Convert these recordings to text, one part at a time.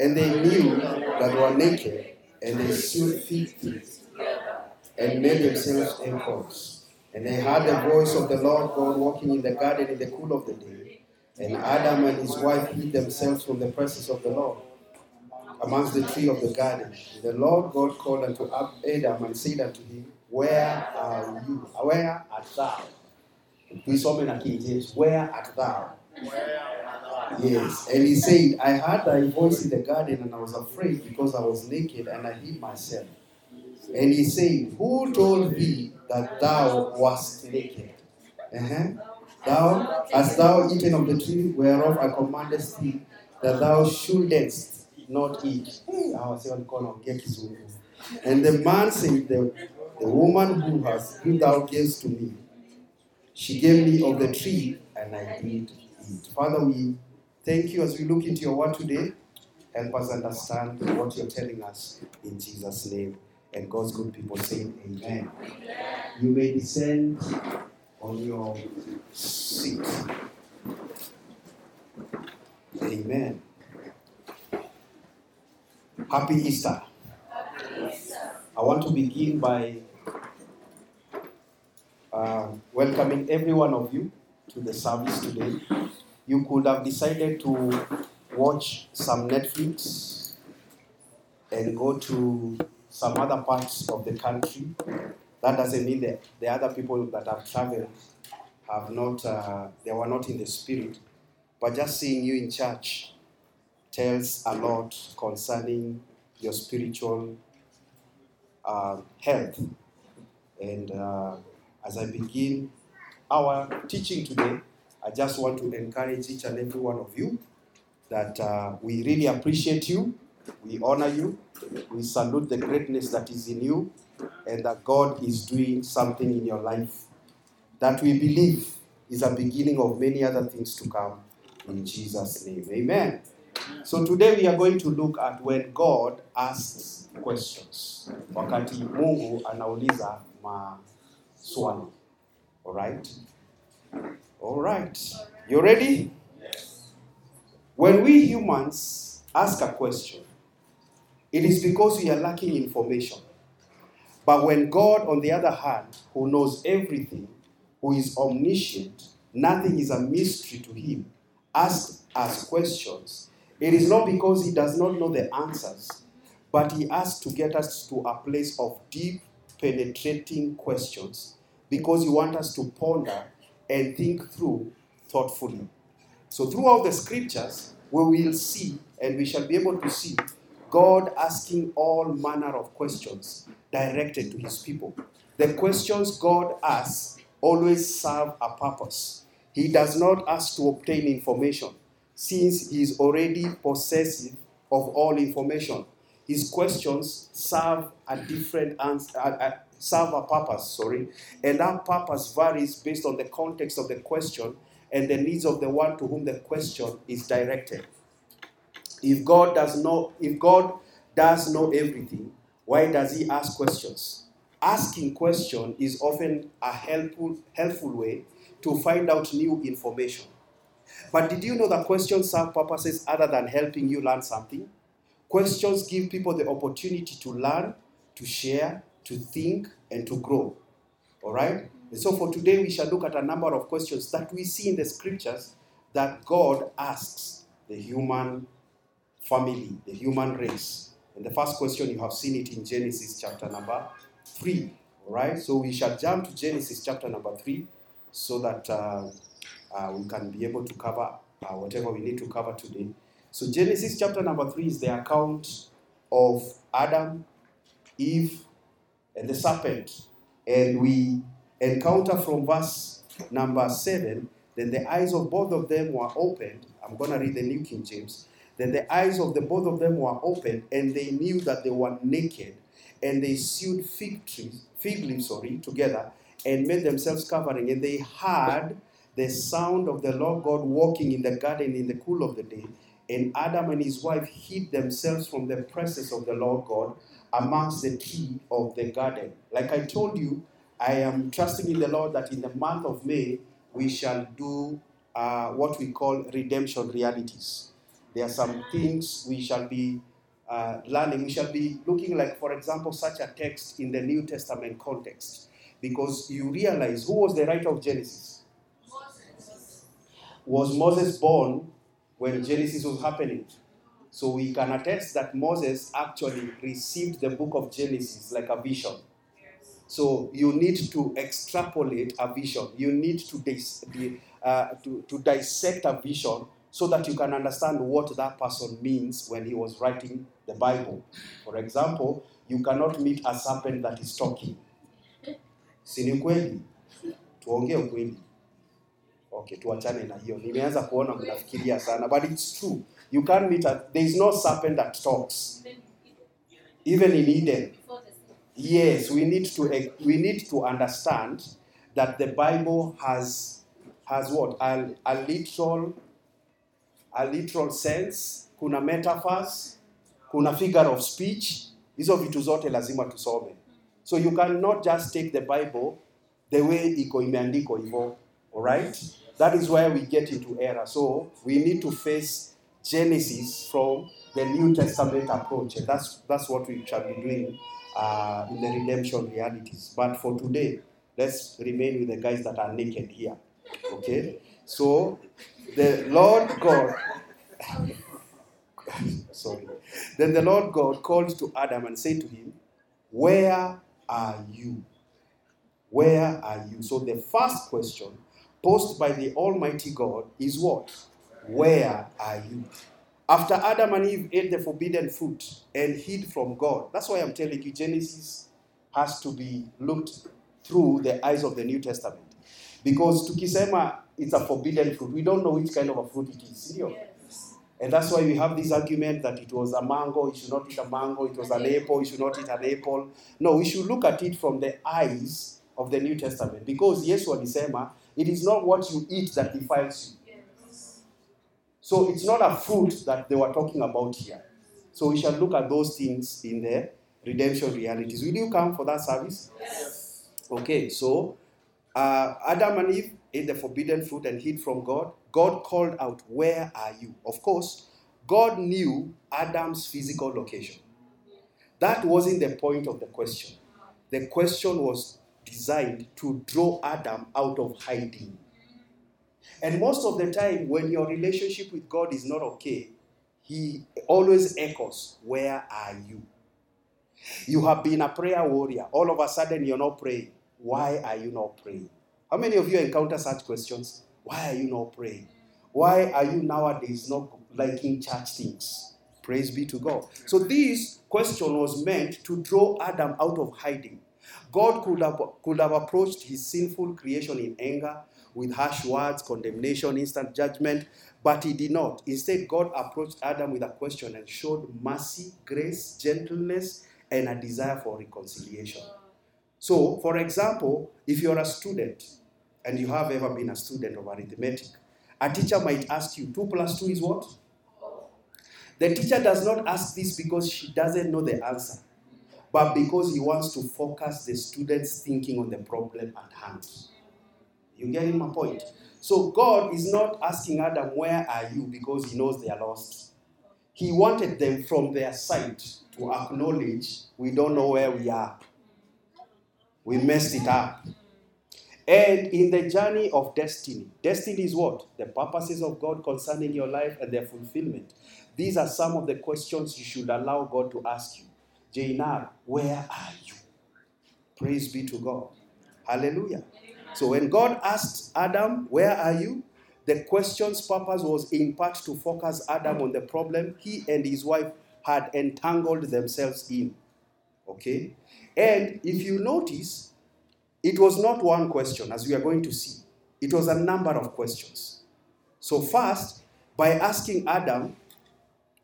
And they knew that they were naked, and they sewed fig leaves and made themselves aprons. And they heard the voice of the Lord God walking in the garden in the cool of the day. And Adam and his wife hid themselves from the presence of the Lord amongst the tree of the garden. The Lord God called unto Adam and said unto him, Where are you? Where art thou? Tuisome na King James. Where art thou? Yes. And he said, I heard thy voice in the garden, and I was afraid because I was naked, and I hid myself. And he said, Who told thee that thou wast naked? Uh-huh. Thou hast thou eaten of the tree whereof I commanded thee that thou shouldest not eat. And the man said, the, the woman who has who thou gavest to me, she gave me of the tree, and I did eat. Father, we thank you as we look into your word today. Help us understand what you're telling us in Jesus' name. And God's good people say amen. You may descend on your seat. Amen. Happy Easter. I want to begin by uh, welcoming every one of you to the service today. You could have decided to watch some Netflix and go to some other parts of the country. That doesn't mean that the other people that have traveled have not, uh, they were not in the spirit. But just seeing you in church tells a lot concerning your spiritual uh, health. And uh, as I begin our teaching today, I just want to encourage each and every one of you that uh, we really appreciate you, we honor you, we salute the greatness that is in you, and that God is doing something in your life that we believe is a beginning of many other things to come in Jesus' name. Amen. So today we are going to look at when God asks questions. Wakati Mungu anauliza maswali. All right? All right. You ready? Yes. When we humans ask a question, it is because we are lacking information. But when God, on the other hand, who knows everything, who is omniscient, nothing is a mystery to him, asks us questions, it is not because he does not know the answers, but he asks to get us to a place of deep, penetrating questions because he wants us to ponder and think through thoughtfully. So, throughout the scriptures, we will see and we shall be able to see God asking all manner of questions directed to his people. The questions God asks always serve a purpose. He does not ask to obtain information, since he is already possessive of all information. His questions serve a different answer, uh, serve a purpose, sorry, and that purpose varies based on the context of the question and the needs of the one to whom the question is directed. If God does not, if God does know everything, why does he ask questions? Asking question is often a helpful, helpful way to find out new information. But did you know that questions serve purposes other than helping you learn something? Questions give people the opportunity to learn, to share, to think, and to grow. All right? And so for today, we shall look at a number of questions that we see in the scriptures that God asks the human family, the human race. And the first question, you have seen it in Genesis chapter number 3. All right? So we shall jump to Genesis chapter number 3 so that uh, uh, we can be able to cover uh, whatever we need to cover today. So Genesis chapter number 3 is the account of Adam, Eve, and the serpent. And we encounter from verse number 7 then the eyes of both of them were opened. I'm going to read the New King James. Then the eyes of the both of them were opened, and they knew that they were naked, and they sewed fig trees, fig leaves, sorry, together, and made themselves covering. And they heard the sound of the Lord God walking in the garden in the cool of the day. And Adam and his wife hid themselves from the presence of the Lord God amongst the tree of the garden. Like I told you, I am trusting in the Lord that in the month of May we shall do uh, what we call redemption realities. There are some things we shall be uh, learning. We shall be looking like, for example, such a text in the New Testament context. Because you realize who was the writer of Genesis? Moses. Was Moses born when Genesis was happening? So we can attest that Moses actually received the book of Genesis like a vision. So you need to extrapolate a vision. You need to, dis- uh, to, to dissect a vision so that you can understand what that person means when he was writing the Bible. For example, you cannot meet a serpent that is talking. Si ni kweli? Tuongee ukweli. Okay, tuachane na hiyo. Nimeanza kuona mnafikiria sana, but it's true. You can't meet a, there is no serpent that talks. Even in Eden. Yes, we need to eh, we need to understand that the Bible has has what a, a literal a literal sense, kuna metaphors, kuna figure of speech. Hizo vitu zote lazima tusome. So you cannot just take the Bible the way iko imeandikwa hivyo. Alright? That is where we get into error. So we need to face Genesis from the New Testament approach. And that's that's what we shall be doing uh, in the redemption realities. But for today, let's remain with the guys that are naked here. Okay? So the Lord God, sorry, then the Lord God called to Adam and said to him, Where are you? Where are you? So the first question posed by the Almighty God is what? Where are you? After Adam and Eve ate the forbidden fruit and hid from God, that's why I'm telling you, Genesis has to be looked through the eyes of the New Testament. Because tukisema it's a forbidden fruit, we don't know which kind of a fruit it is. Yes. And that's why we have this argument that it was a mango, you should not eat a mango, it was an apple, you should not eat an apple. No, we should look at it from the eyes of the New Testament. Because Yesu alisema, it is not what you eat that defiles you. So it's not a fruit that they were talking about here. So we shall look at those things in the redemption realities. Will you come for that service? Yes. Okay, so uh, Adam and Eve ate the forbidden fruit and hid from God. God called out, Where are you? Of course, God knew Adam's physical location. That wasn't the point of the question. The question was designed to draw Adam out of hiding. And most of the time, when your relationship with God is not okay, He always echoes, Where are you? You have been a prayer warrior. All of a sudden, you're not praying. Why are you not praying? How many of you encounter such questions? Why are you not praying? Why are you nowadays not liking church things? Praise be to God. So, this question was meant to draw Adam out of hiding. God could have, could have approached his sinful creation in anger, with harsh words, condemnation, instant judgment, but he did not. Instead, God approached Adam with a question and showed mercy, grace, gentleness, and a desire for reconciliation. So, for example, if you're a student and you have ever been a student of arithmetic, a teacher might ask you, 2 plus 2 is what? The teacher does not ask this because she doesn't know the answer, but because he wants to focus the student's thinking on the problem at hand. You getting my point? So God is not asking Adam, Where are you? because he knows they are lost. He wanted them from their side to acknowledge we don't know where we are. We messed it up. And in the journey of destiny, destiny is what? The purposes of God concerning your life and their fulfillment. These are some of the questions you should allow God to ask you. Jainar, where are you? Praise be to God. Hallelujah. So when God asked Adam, Where are you? The question's purpose was in part to focus Adam on the problem he and his wife had entangled themselves in. Okay? And if you notice, it was not one question, as we are going to see. It was a number of questions. So, first, by asking Adam,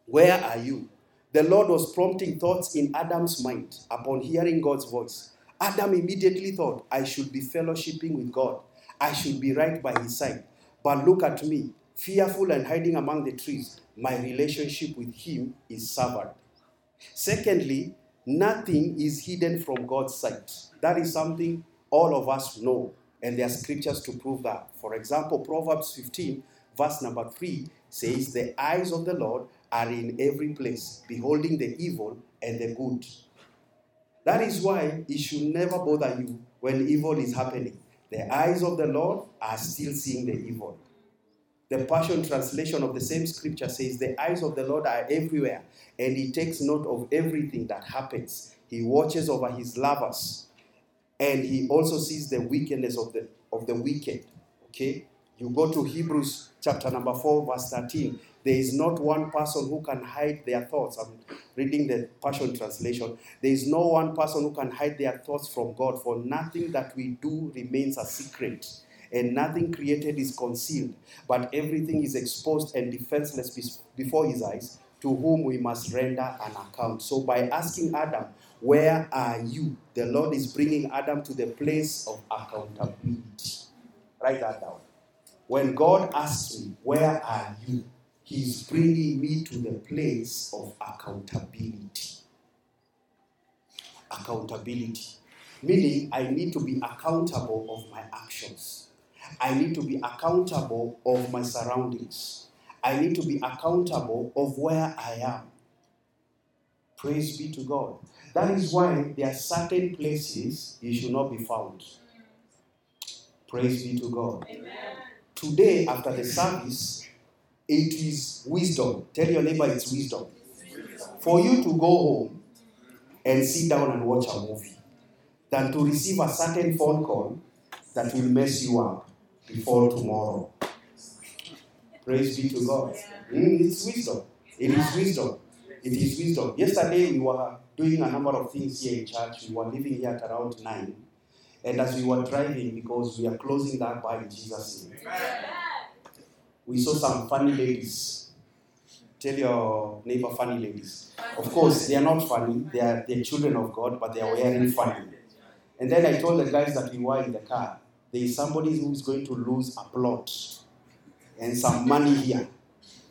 Where are you? The Lord was prompting thoughts in Adam's mind upon hearing God's voice. Adam immediately thought, I should be fellowshipping with God. I should be right by his side. But look at me, fearful and hiding among the trees. My relationship with him is severed. Secondly, nothing is hidden from God's sight. That is something all of us know, and there are scriptures to prove that. For example, Proverbs 15, verse number 3 says, The eyes of the Lord are in every place, beholding the evil and the good. That is why it should never bother you when evil is happening. The eyes of the Lord are still seeing the evil. The Passion Translation of the same scripture says, The eyes of the Lord are everywhere, and He takes note of everything that happens. He watches over His lovers, and He also sees the wickedness of the, of the wicked. Okay? You go to Hebrews chapter number 4, verse 13. There is not one person who can hide their thoughts. I'm reading the Passion Translation. There is no one person who can hide their thoughts from God, for nothing that we do remains a secret, and nothing created is concealed, but everything is exposed and defenseless before His eyes, to whom we must render an account. So, by asking Adam, Where are you? the Lord is bringing Adam to the place of accountability. Write that down. When God asks me, Where are you? He's bringing me to the place of accountability. Accountability. Meaning, I need to be accountable of my actions. I need to be accountable of my surroundings. I need to be accountable of where I am. Praise be to God. That is why there are certain places you should not be found. Praise be to God. Amen. Today, after the service, it is wisdom. Tell your neighbor it's wisdom. For you to go home and sit down and watch a movie than to receive a certain phone call that will mess you up before tomorrow. Praise be to God. Mm, it's wisdom. It is wisdom. It is wisdom. Yesterday we were doing a number of things here in church. We were leaving here at around 9. And as we were driving, because we are closing that in Jesus' name. Amen we saw some funny ladies. Tell your neighbor funny ladies. Of course, they are not funny. They are the children of God, but they are wearing funny. And then I told the guys that we were in the car, there is somebody who is going to lose a plot and some money here.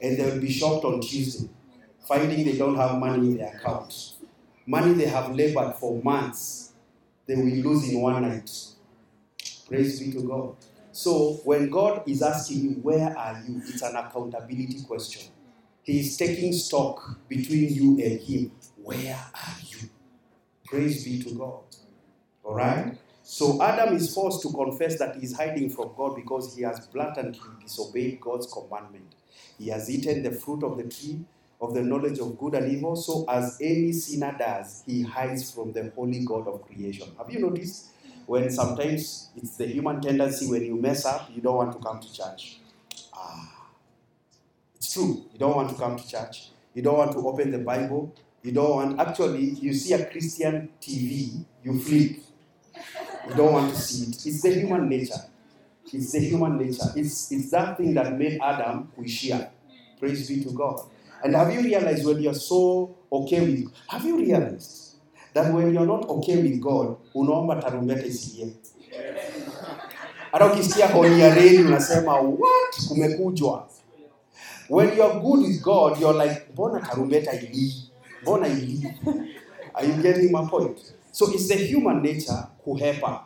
And they will be shocked on Tuesday, finding they don't have money in their account. Money they have labored for months, they will lose in one night. Praise be to God. So when God is asking you, Where are you? it's an accountability question. He is taking stock between you and Him. Where are you? Praise be to God. All right? So Adam is forced to confess that he is hiding from God because he has blatantly disobeyed God's commandment. He has eaten the fruit of the tree of the knowledge of good and evil. So, as any sinner does, he hides from the holy God of creation. Have you noticed? When sometimes it's the human tendency when you mess up, you don't want to come to church. Ah, it's true. You don't want to come to church. You don't want to open the Bible. You don't want, actually, you see a Christian TV, you flip. You don't want to see it. It's the human nature. It's the human nature. It's, it's that thing that made Adam kuishia. Praise be to God. And have you realized when you're so okay with, have you realized that when you're not okay with God, unaomba tarumbeta isikie. Hata ukisikia honi ya reli unasema what, kumekujwa. When you're good with God, you're like, mbona tarumbeta ilii? Mbona ilii? Are you getting my point? So it's the human nature kuhepa.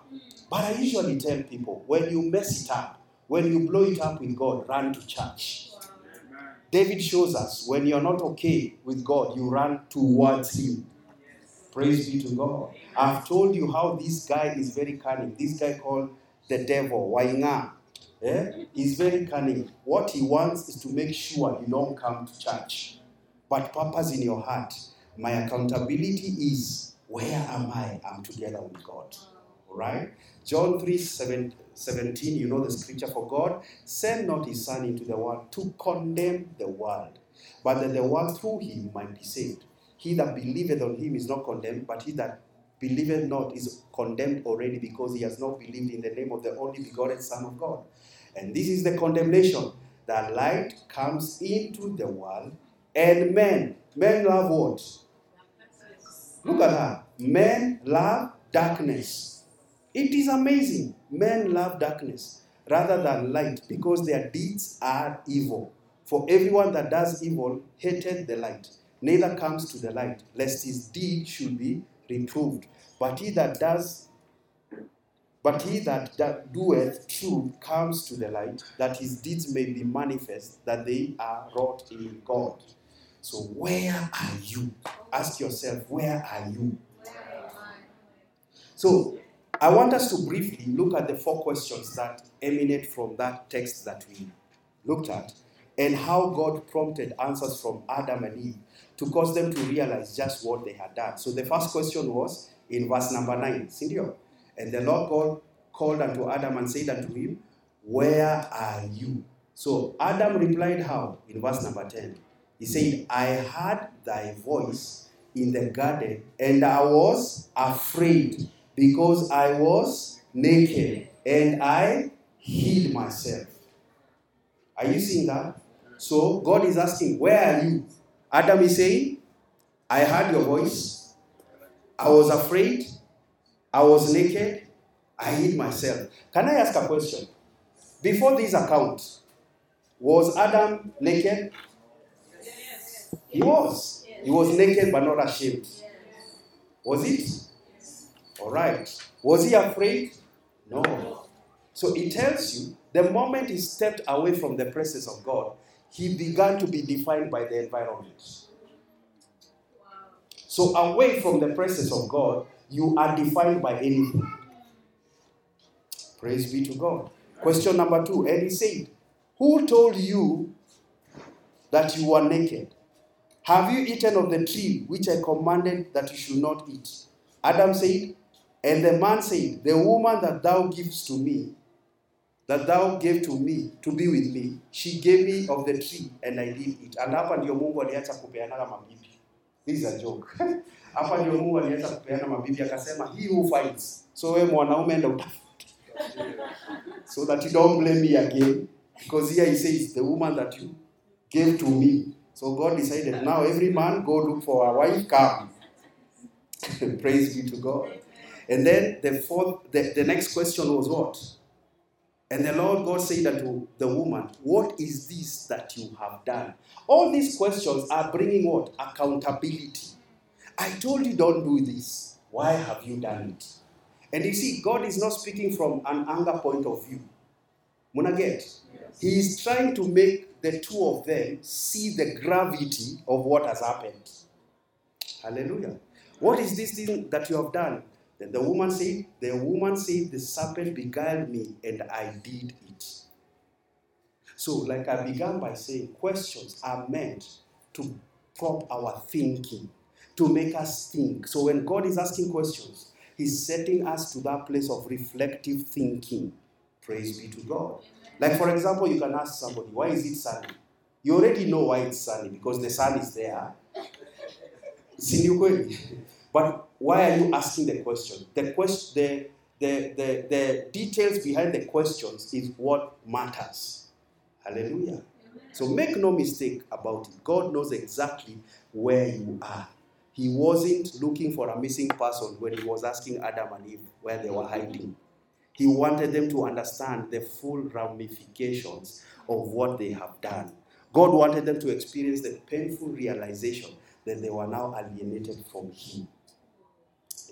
But I usually tell people, when you mess it up, when you blow it up with God, run to church. David shows us when you're not okay with God, you run towards Him. Praise be to God. I've told you how this guy is very cunning. This guy called the devil, Wainga. Eh? He's very cunning. What he wants is to make sure you don't come to church. But purpose in your heart. My accountability is where am I? I'm together with God. All right? John 3 7, 17, you know the scripture for God sent not his son into the world to condemn the world, but that the world through him might be saved. He that believeth on him is not condemned, but he that believeth not is condemned already because he has not believed in the name of the only begotten Son of God. And this is the condemnation that light comes into the world, and men, men love what? Look at that. Men love darkness. It is amazing. Men love darkness rather than light because their deeds are evil. For everyone that does evil hated the light neither comes to the light, lest his deed should be reproved. But he that does But he that, that doeth truth comes to the light, that his deeds may be manifest, that they are wrought in God. So, where are you? Ask yourself, where are you? So, I want us to briefly look at the four questions that emanate from that text that we looked at and how God prompted answers from Adam and Eve to cause them to realize just what they had done. So, the first question was in verse number 9, Sindio? And the Lord God called unto Adam and said unto him, Where are you? So Adam replied, How? In verse number 10. He said, I heard thy voice in the garden, and I was afraid because I was naked and I hid myself. Are you seeing that? So God is asking, Where are you? Adam is saying, I heard your voice. I was afraid. I was naked. I hid myself. Can I ask a question? Before this account, was Adam naked? Yes. He was. He was naked but not ashamed. Was it? All right. Was he afraid? No. So it tells you the moment he stepped away from the presence of God, he began to be defined by the environment. So away from the presence of God, you are defined by anything. Praise be to God. Question number two. And he said, Who told you that you were naked? Have you eaten of the tree which I commanded that you should not eat? Adam said, And the man said, The woman that thou givest to me, that thou gave to me to be with me, she gave me of the tree and I did it. And hapa ndio Mungu aliacha kupeana mabibi. This is a joke. hapa ndio Mungu aliacha kupeana mabibi akasema, he who finds. So wewe mwanaume enda utafute. so that you don't blame me again. Because here he says, the woman that you gave to me. So God decided, now every man go look for a wife, come. Praise be to God. And then the fourth, the, the next question was what? And the Lord God said unto the woman, What is this that you have done? All these questions are bringing what? Accountability. I told you don't do this. Why have you done it? And you see, God is not speaking from an anger point of view. Muna get? He is trying to make the two of them see the gravity of what has happened. Hallelujah. What is this thing that you have done? Then the woman said, The woman said, The serpent beguiled me, and I did it. So, like I began by saying, questions are meant to prompt our thinking, to make us think. So, when God is asking questions, He's setting us to that place of reflective thinking. Praise be to God. Like, for example, you can ask somebody, Why is it sunny? You already know why it's sunny because the sun is there. Si ni ukweli? But why are you asking the question? The, quest, the, the, the, the details behind the questions is what matters. Hallelujah. So make no mistake about it. God knows exactly where you are. He wasn't looking for a missing person when he was asking Adam and Eve where they were hiding. He wanted them to understand the full ramifications of what they have done. God wanted them to experience the painful realization that they were now alienated from Him.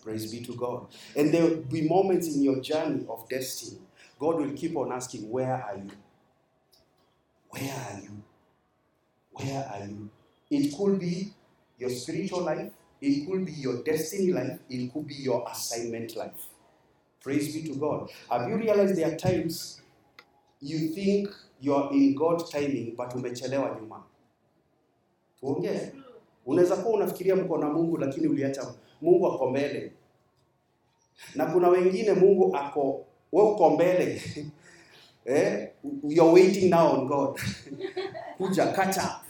Praise be to God. And there will be moments in your journey of destiny. God will keep on asking, Where are you? Where are you? Where are you? It could be your spiritual life, it could be your destiny life, it could be your assignment life. Praise be to God. Have you realized there are times you think you're in God's timing but umechelewa nyuma? Tuongee. Unaweza kuwa unafikiria mko na Mungu lakini uliacha Mungu ako mbele. Na kuna wengine Mungu ako uko mbele. eh, you're waiting now on God. Kuja catch up.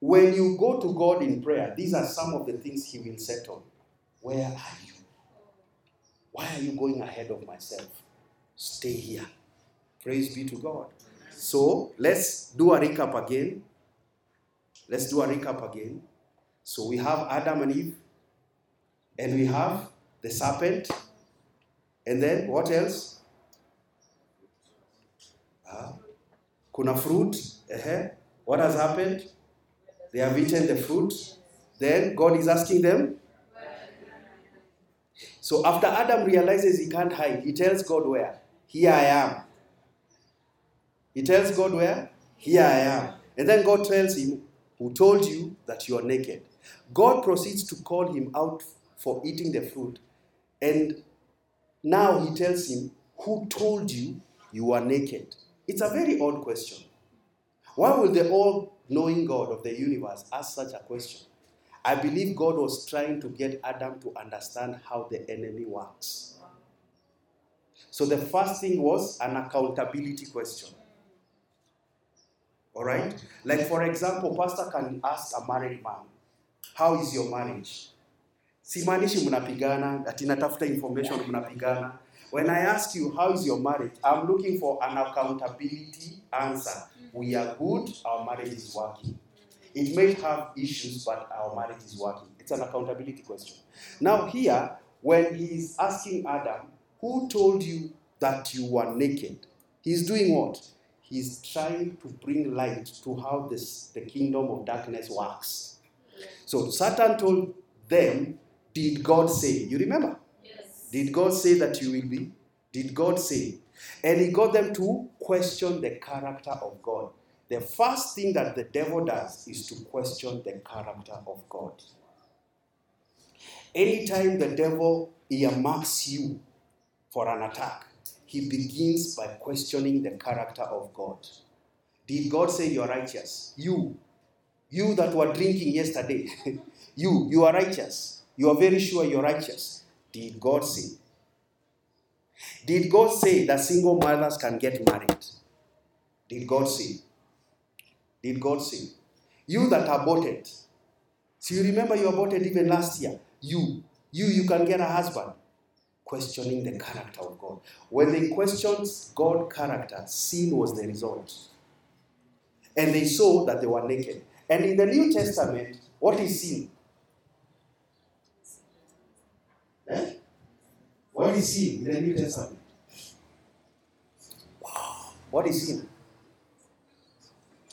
When you go to God in prayer, these are some of the things He will settle. Where are you? Why are you going ahead of myself? Stay here. Praise be to God. So let's do a recap again. Let's do a recap again. So we have Adam and Eve, and we have the serpent, and then what else? Ah, kuna fruit. eh What has happened? They have eaten the fruit. Then God is asking them, So after Adam realizes he can't hide, he tells God where? Here I am. He tells God where? Here I am. And then God tells him, Who told you that you are naked? God proceeds to call him out for eating the fruit. And now he tells him, Who told you you are naked? It's a very odd question. Why will the all knowing God of the universe ask such a question? I believe God was trying to get Adam to understand how the enemy works. So the first thing was an accountability question. All right? Like, for example, pastor can ask a married man, How is your marriage? Simaanishi mnapigana, ati natafuta information mnapigana. When I ask you, How is your marriage? I'm looking for an accountability answer. We are good, our marriage is working. It may have issues, but our marriage is working. It's an accountability question. Now, here, when he's asking Adam, Who told you that you were naked? He's doing what? He's trying to bring light to how this, the kingdom of darkness works. So Satan told them, Did God say? You remember? Yes. Did God say that you will be? Did God say? And he got them to question the character of God. The first thing that the devil does is to question the character of God. Anytime the devil earmarks you for an attack, he begins by questioning the character of God. Did God say you're righteous? You, you that were drinking yesterday, you, you are righteous. You are very sure you're righteous. Did God say? Did God say that single mothers can get married? Did God say? Did God say? You that aborted. So you remember you aborted even last year. You, you, you can get a husband. Questioning the character of God. When they questioned God's character, sin was the result. And they saw that they were naked. And in the New Testament, what is sin? Eh? What is sin in the New Testament? Wow. What is sin?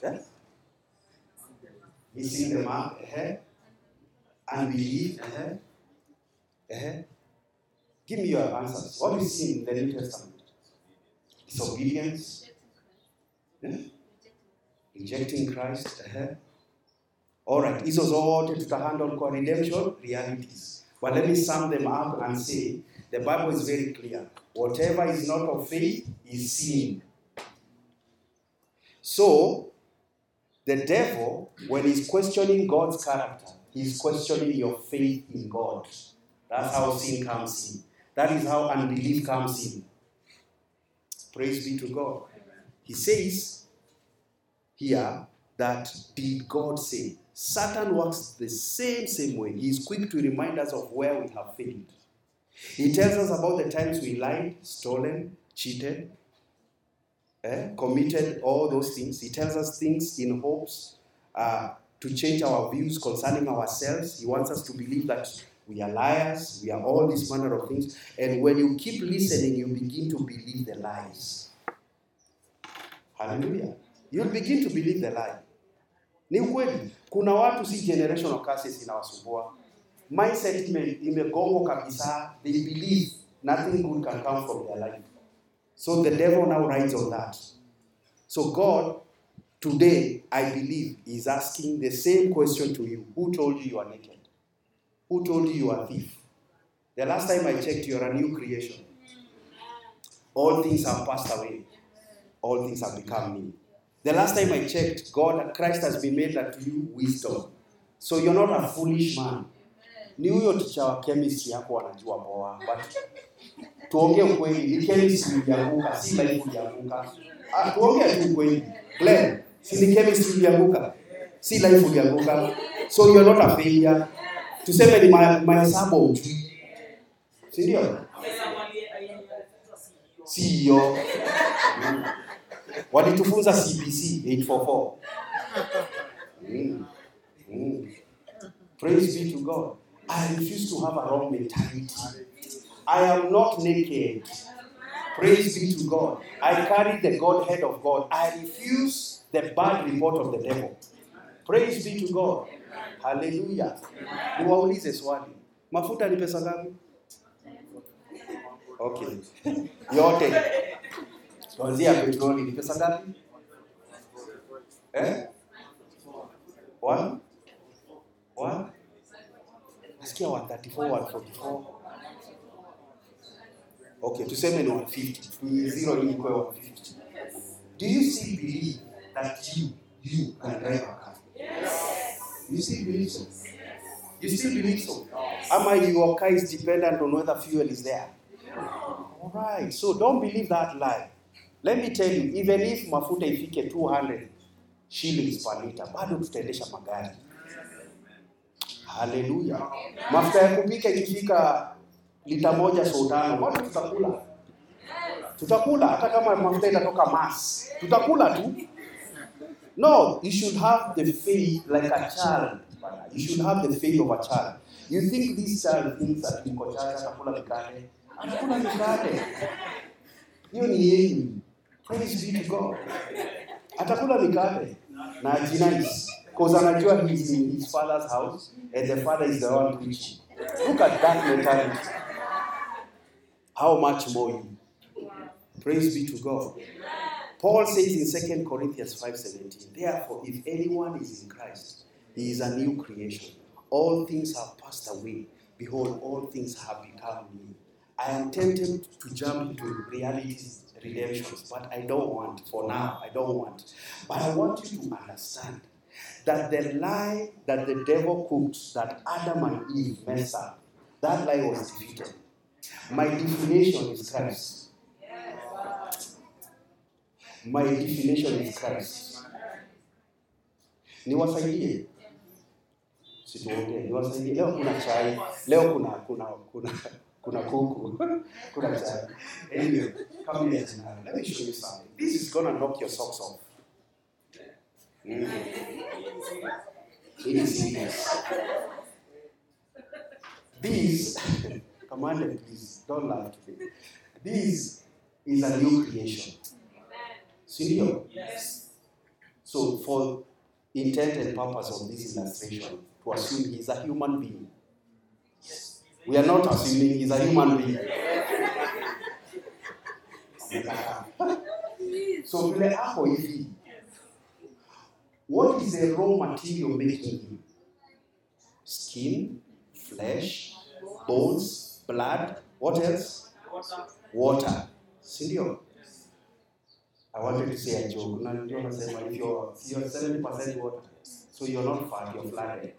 Eh? Missing the mark, eh? unbelief, eh? Eh? Give me your answers. What is sin in the New Testament? Disobedience, eh? rejecting Christ. Eh? All right, hizo zote tutahandle kwa redemption realities. But let me sum them up and say the Bible is very clear. Whatever is not of faith is sin. So, the devil, when he's questioning God's character, he's questioning your faith in God. That's how sin comes in. That is how unbelief comes in. Praise be to God. He says here that did God say? Satan works the same same way. He is quick to remind us of where we have failed. He tells us about the times we lied, stolen, cheated, eh, committed all those things. He tells us things in hopes uh, to change our views concerning ourselves. He wants us to believe that we are liars, we are all this manner of things. And when you keep listening, you begin to believe the lies. Hallelujah. You'll begin to believe the lie. Kuna watu si generational curses inawasumbua. Mindset ime- imegongo kabisa. They believe nothing good can come from their life. So the devil now rides on that. So God, today, I believe, is asking the same question to you. Who told you you are naked? Who told you you are thief? The last time I checked, you are a new creation. All things have passed away. All things have become new. The last time I checked, God, Christ has been made unto you wisdom. So you're not a foolish man. Ni huyo ticha wa chemistry yako wanajua poa. But tuongee ukweli, ni chemistry ulianguka, si life ulianguka. Ah, tuongee tu ukweli. Glenn, si ni chemistry ulianguka, si life ulianguka. So you're not a failure. Tuseme ni mahesabu ujui. Si ndio? Amesema Walitufunza CBC 844. Mm. Mm. Praise be to God. I refuse to have a wrong mentality. I am not naked. Praise be to God. I carry the Godhead of God. I refuse the bad report of the devil. Praise be to God. Hallelujah. Niwaulize swali. Mafuta ni pesa ngapi? Okay. Yote. Kuanzia petroli ni pesa ngapi? Eh? One? One? Nasikia 134, 144. Okay, tuseme ni 150. Ni zero ikuwe 150. Do you still believe that you, you can drive a car? Yes. You still believe so? You still believe so? Ama your car is dependent on whether fuel is there? All right, so don't believe that lie. Let me tell you, even if mafuta ifike 200 shillings per liter, bado tutaendesha magari. Haleluya. Mafuta ya kupika ikifika lita moja so bado tutakula. Tutakula hata kama mafuta itatoka Mars. Tutakula tu. No, you should have the faith like a child. You should have the faith of a child. You think this child thinks that niko chacha atakula mikate? Anakula mikate. Hiyo ni yenu. Praise be to God. Atakula mikate na ajinais. Because anajua he's in his father's house and the father is the one preaching. Look at that mentality. How much more you? Praise be to God. Paul says in 2 Corinthians 5:17, Therefore, if anyone is in Christ, he is a new creation. All things have passed away. Behold, all things have become new. I am tempted to jump into realities, redemptions, but I don't want for now. I don't want. But I want you to understand that the lie that the devil cooked, that Adam and Eve messed up, that lie was defeated. My definition is Christ. My definition is Christ. Niwasaidie. Situongee, niwasaidie. Leo kuna chai, leo kuna kuna kuna kuna kuku, kuna. Anyway, come here tonight. Let me show you something. This is gonna knock your socks off. Mm. It is serious. This, Commander, please don't laugh today. This is a new creation. Sindio? Yes. So, for intent and purpose of this illustration, to assume he's a human being. We are not assuming he's a human being. so, vile ako hivi, what is the raw material making him? Skin, flesh, bones, blood, what else? Water. si Sindio? I wanted to say a joke. Na ndio nasema if you're, you're 70% water, so you're not fat, you're flattened.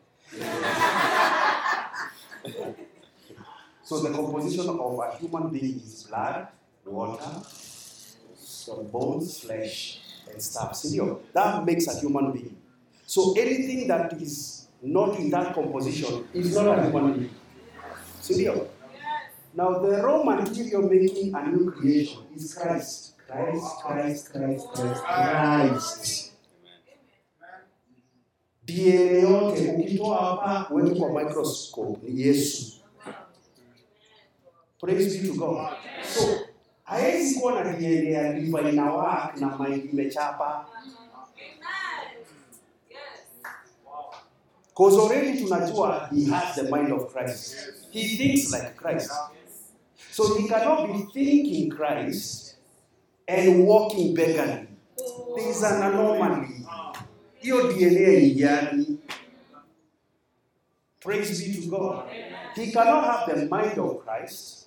So the composition of a human being is blood, water, some bones, flesh, and stuff. That makes a human being. So anything that is not in that composition is not a human being. Sindio? Now the raw material making a new creation is Christ. Christ, Christ, Christ, Christ, Christ. DNA yote ukitoa hapa uweke kwa microscope ni Yesu. Praise be to God. So haezi kuwa na DNA ya ina work na mind imechapa. Because already tunajua he has the mind of Christ. He thinks like Christ. So he cannot be thinking Christ and walking beggarly. There is an anomaly. Hiyo DNA ni gani? Praise be to God. He cannot have the mind of Christ,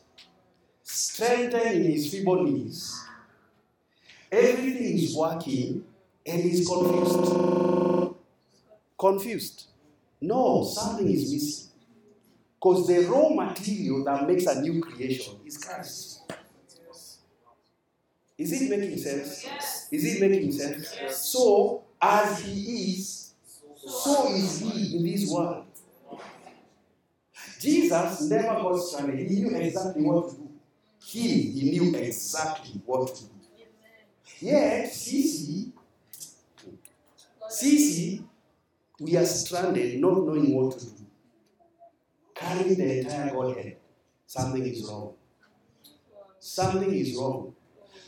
strengthen in his feeble knees. Everything is working and he's confused. Confused. No, something is missing. Because the raw material that makes a new creation is Christ. Is it making sense? Is it making sense? So, as he is, so is he in this world. Jesus never got stranded. He knew exactly what to do. He, he knew exactly what to do. Yet, Sisi, Sisi, we are stranded not knowing what to do. Carrying the entire Godhead, something is wrong. Something is wrong.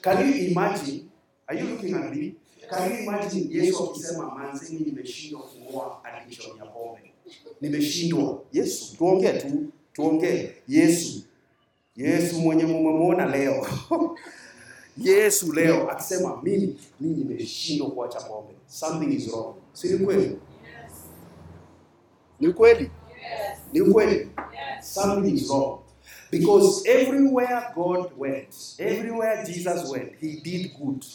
Can you imagine? Are you looking at me? Can you imagine Yesu akisema manzini nimeshindwa kuoa addiction ya pombe. Nimeshindwa. Yesu, tuongee tu, tuongee. Yesu. Yesu mwenye mumemwona leo Yesu leo akisema mimi mimi nimeshindwa kuacha pombe, something is wrong. Si ni kweli? Ni kweli? Ni kweli? Something is wrong. Because everywhere God went, everywhere Jesus went, he did good.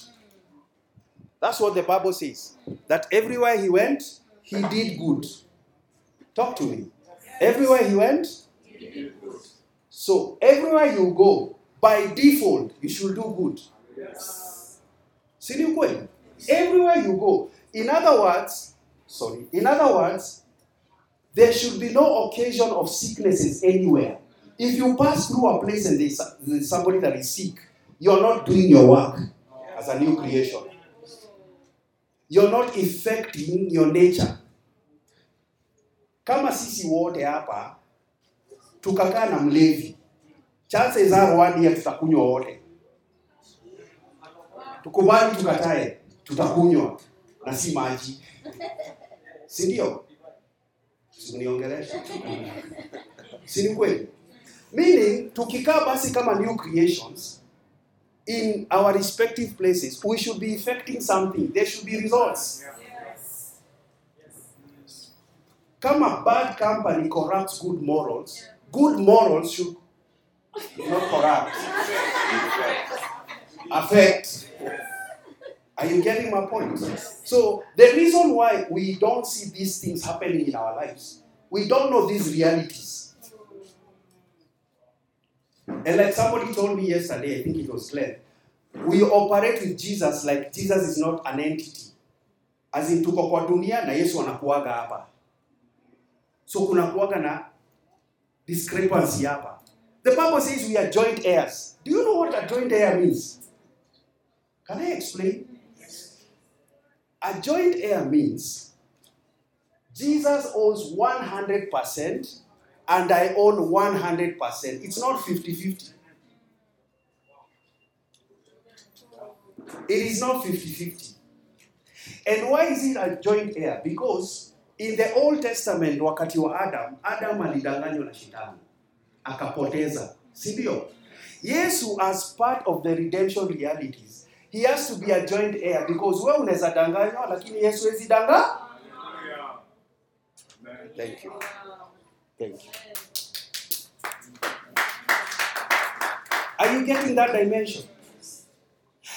That's what the Bible says. That everywhere he went, he did good. Talk to me. Everywhere he went, so everywhere you go, by default, you should do good. Si ni kweli? Everywhere you go. In other words, sorry, in other words, there should be no occasion of sicknesses anywhere. If you pass through a place and there's, there's somebody that is sick, you're not doing your work as a new creation. You're not affecting your nature. Kama sisi wote hapa tukakaa na mlevi, chances are one year tutakunywa wote. Tukubali tukatae, tutakunywa na si maji, si ndio? Simniongelesha, si ni kweli? Meaning tukikaa basi kama new creations in our respective places, we should be effecting something. There should be results. Kama bad company corrupts good morals, good morals should not corrupt, affect. Are you getting my point? So the reason why we don't see these things happening in our lives, we don't know these realities. And like somebody told me yesterday, I think it was Glenn, we operate with Jesus like Jesus is not an entity. As in tuko kwa dunia na Yesu anakuaga hapa. So kuna kuaga na discrepancy hapa. The Bible says we are joint heirs. Do you know what a joint heir means? Can I explain? A joint heir means Jesus owns 100% and I own 100%. It's not 50 50. It is not 50 50. And why is it a joint heir? Because in the Old Testament, wakati wa Adam, Adam alidanganywa na shetani akapoteza, si ndio? Yesu as part of the redemption realities, he has to be a joint heir because wewe unaweza danganywa lakini Yesu hawezi danga. Thank you. Thank you. Are you getting that dimension?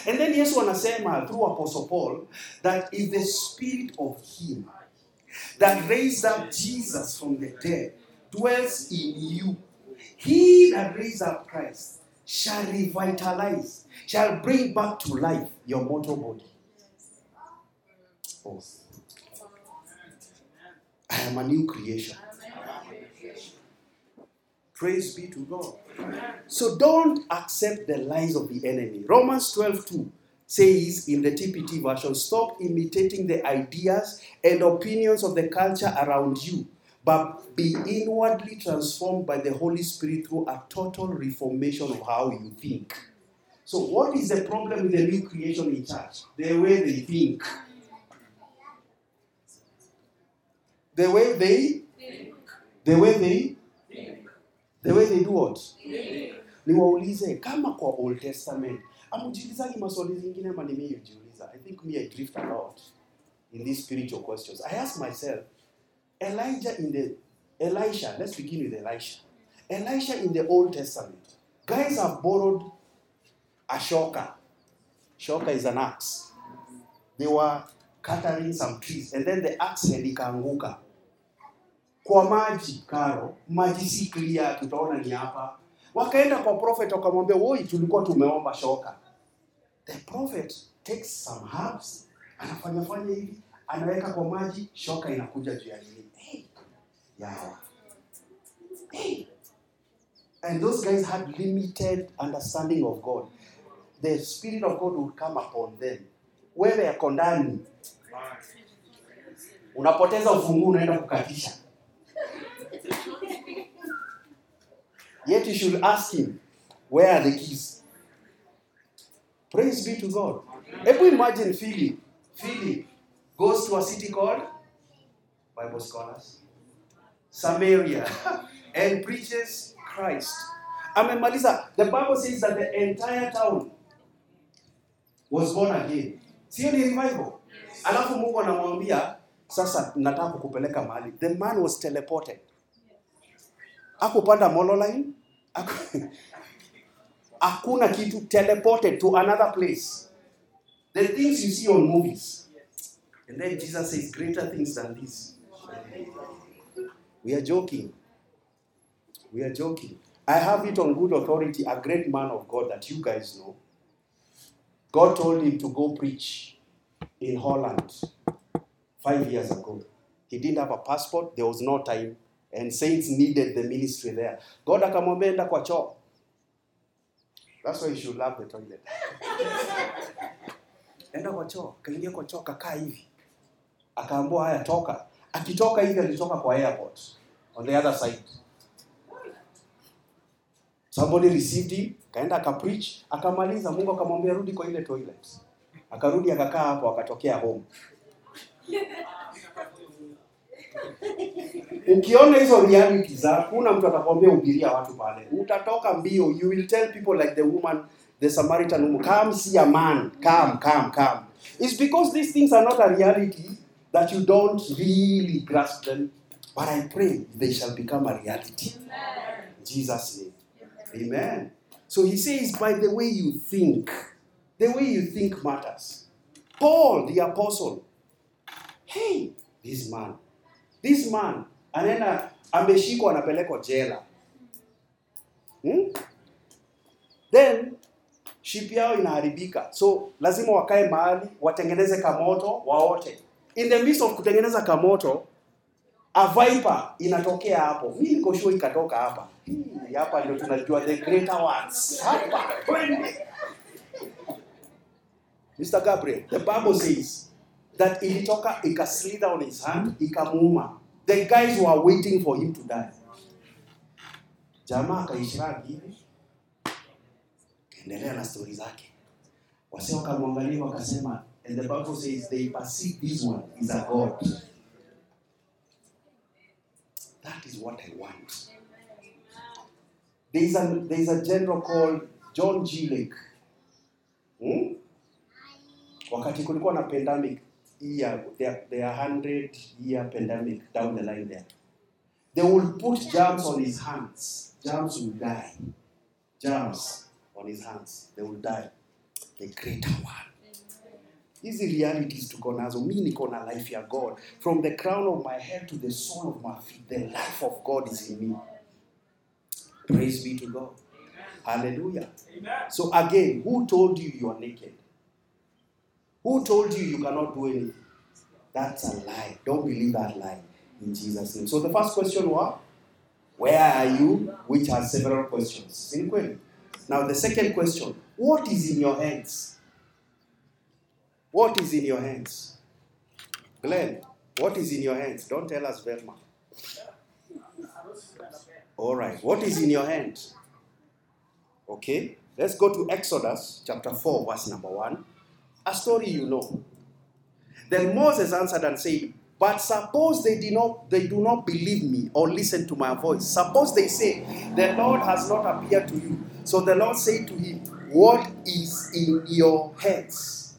And then Yesu anasema through Apostle Paul that if the spirit of him that raised up Jesus from the dead dwells in you, he that raised up Christ shall revitalize, shall bring back to life your mortal body. Oh. I am a new creation. Praise be to God. So don't accept the lies of the enemy. Romans 12 2 says in the TPT version stop imitating the ideas and opinions of the culture around you, but be inwardly transformed by the Holy Spirit through a total reformation of how you think. So, what is the problem with the new creation in church? The way they think. The way they, the way they, the way they do what? Niwaulize kama kwa Old Testament, amujiulizagi maswali zingine ama nimeyojiuliza? I think me I drift a lot in these spiritual questions. I ask myself, Elijah in the Elisha, let's begin with Elisha. Elisha in the Old Testament, guys have borrowed a shoka. Shoka is an axe. They were cutting some trees and then the axe head ikaanguka kwa maji karo, maji si clear, tutaona ni hapa. Wakaenda kwa prophet wakamwambia, woi, tulikuwa tumeomba shoka. The prophet takes some herbs, anafanya fanya hivi, anaweka kwa maji, shoka inakuja juu ya nini? Hey, yawa. Hey. And those guys had limited understanding of God. The spirit of God would come upon them. Wewe yako ndani, unapoteza ufunguo, unaenda kukatisha. Yet you should ask him, where are the keys? Praise be to God. Ebu imagine Philip. Philip goes to a city called Bible scholars, Samaria, and preaches Christ. amemaliza. The bible says that the entire town was born again. Sio ni revival? Alafu mungu anamwambia sasa nataka kukupeleka mahali. The man was teleported. Akupanda mololine Aku- hakuna kitu teleported to another place. The things you see on movies. And then jesus says greater things than this we are joking. We are joking. I have it on good authority a great man of god that you guys know. God told him to go preach in holland five years ago. He didn't have a passport there was no time and saints needed the ministry there. God akamwambia enda kwa choo that's why you should love the toilet. Enda kwa choo kaingia kwa choo kakaa hivi. Akaambua haya toka. Akitoka hivi alitoka kwa airport on the other side. Somebody received him kaenda akapreach akamaliza. Mungu akamwambia rudi kwa ile toilet. Akarudi akakaa hapo akatokea home ukiona hizo reality za hakuna mtu atakwambia ubiria watu pale. Utatoka mbio you will tell people like the woman the samaritan woman come see a man. Come come come. It's because these things are not a reality that you don't really grasp them. But i pray they shall become a reality. In jesus name. Amen. So he says by the way you think the way you think matters. Paul the apostle. Hey this man this man anaenda ameshikwa anapelekwa jela. Hmm? then ship yao inaharibika. So lazima wakae mahali watengeneze kamoto waote. In the midst of kutengeneza kamoto a viper inatokea hapo. Mi niko ikatoka hapa. Hii, hapa ndio tunajua the greater ones. Hapa Mr. Gabriel, the Bible says that ilitoka ikaslither on his hand ikamuuma. The guys were waiting for him to die. Jamaa akaishragi hivi, kaendelea na stori zake. Wase wakamwangalia wakasema, and the Bible says they perceive this one is a god. That is what I want. There is a, there is a general called John G. Lake. Hmm? wakati kulikuwa na pandemic year are 100 year pandemic down the line there. They will put germs on his hands. Germs will die. Germs on his hands. They will die. The greater one. Hizi realities tuko nazo. Mi niko na life ya god. From the crown of my head to the sole of my feet the life of god is in me. Praise be to god. Hallelujah. Amen. so again who told you you are naked who told you you cannot do anything? That's a lie. Don't believe that lie in Jesus' name. So the first question was, where are you? Which has several questions. Now the second question, what is in your hands? What is in your hands? Glenn, what is in your hands? Don't tell us Velma. All right. What is in your hand? Okay. Let's go to Exodus chapter 4, verse number 1 a story you know. Then Moses answered and said, But suppose they do not they do not believe me or listen to my voice. Suppose they say, The Lord has not appeared to you. So the Lord said to him, What is in your hands?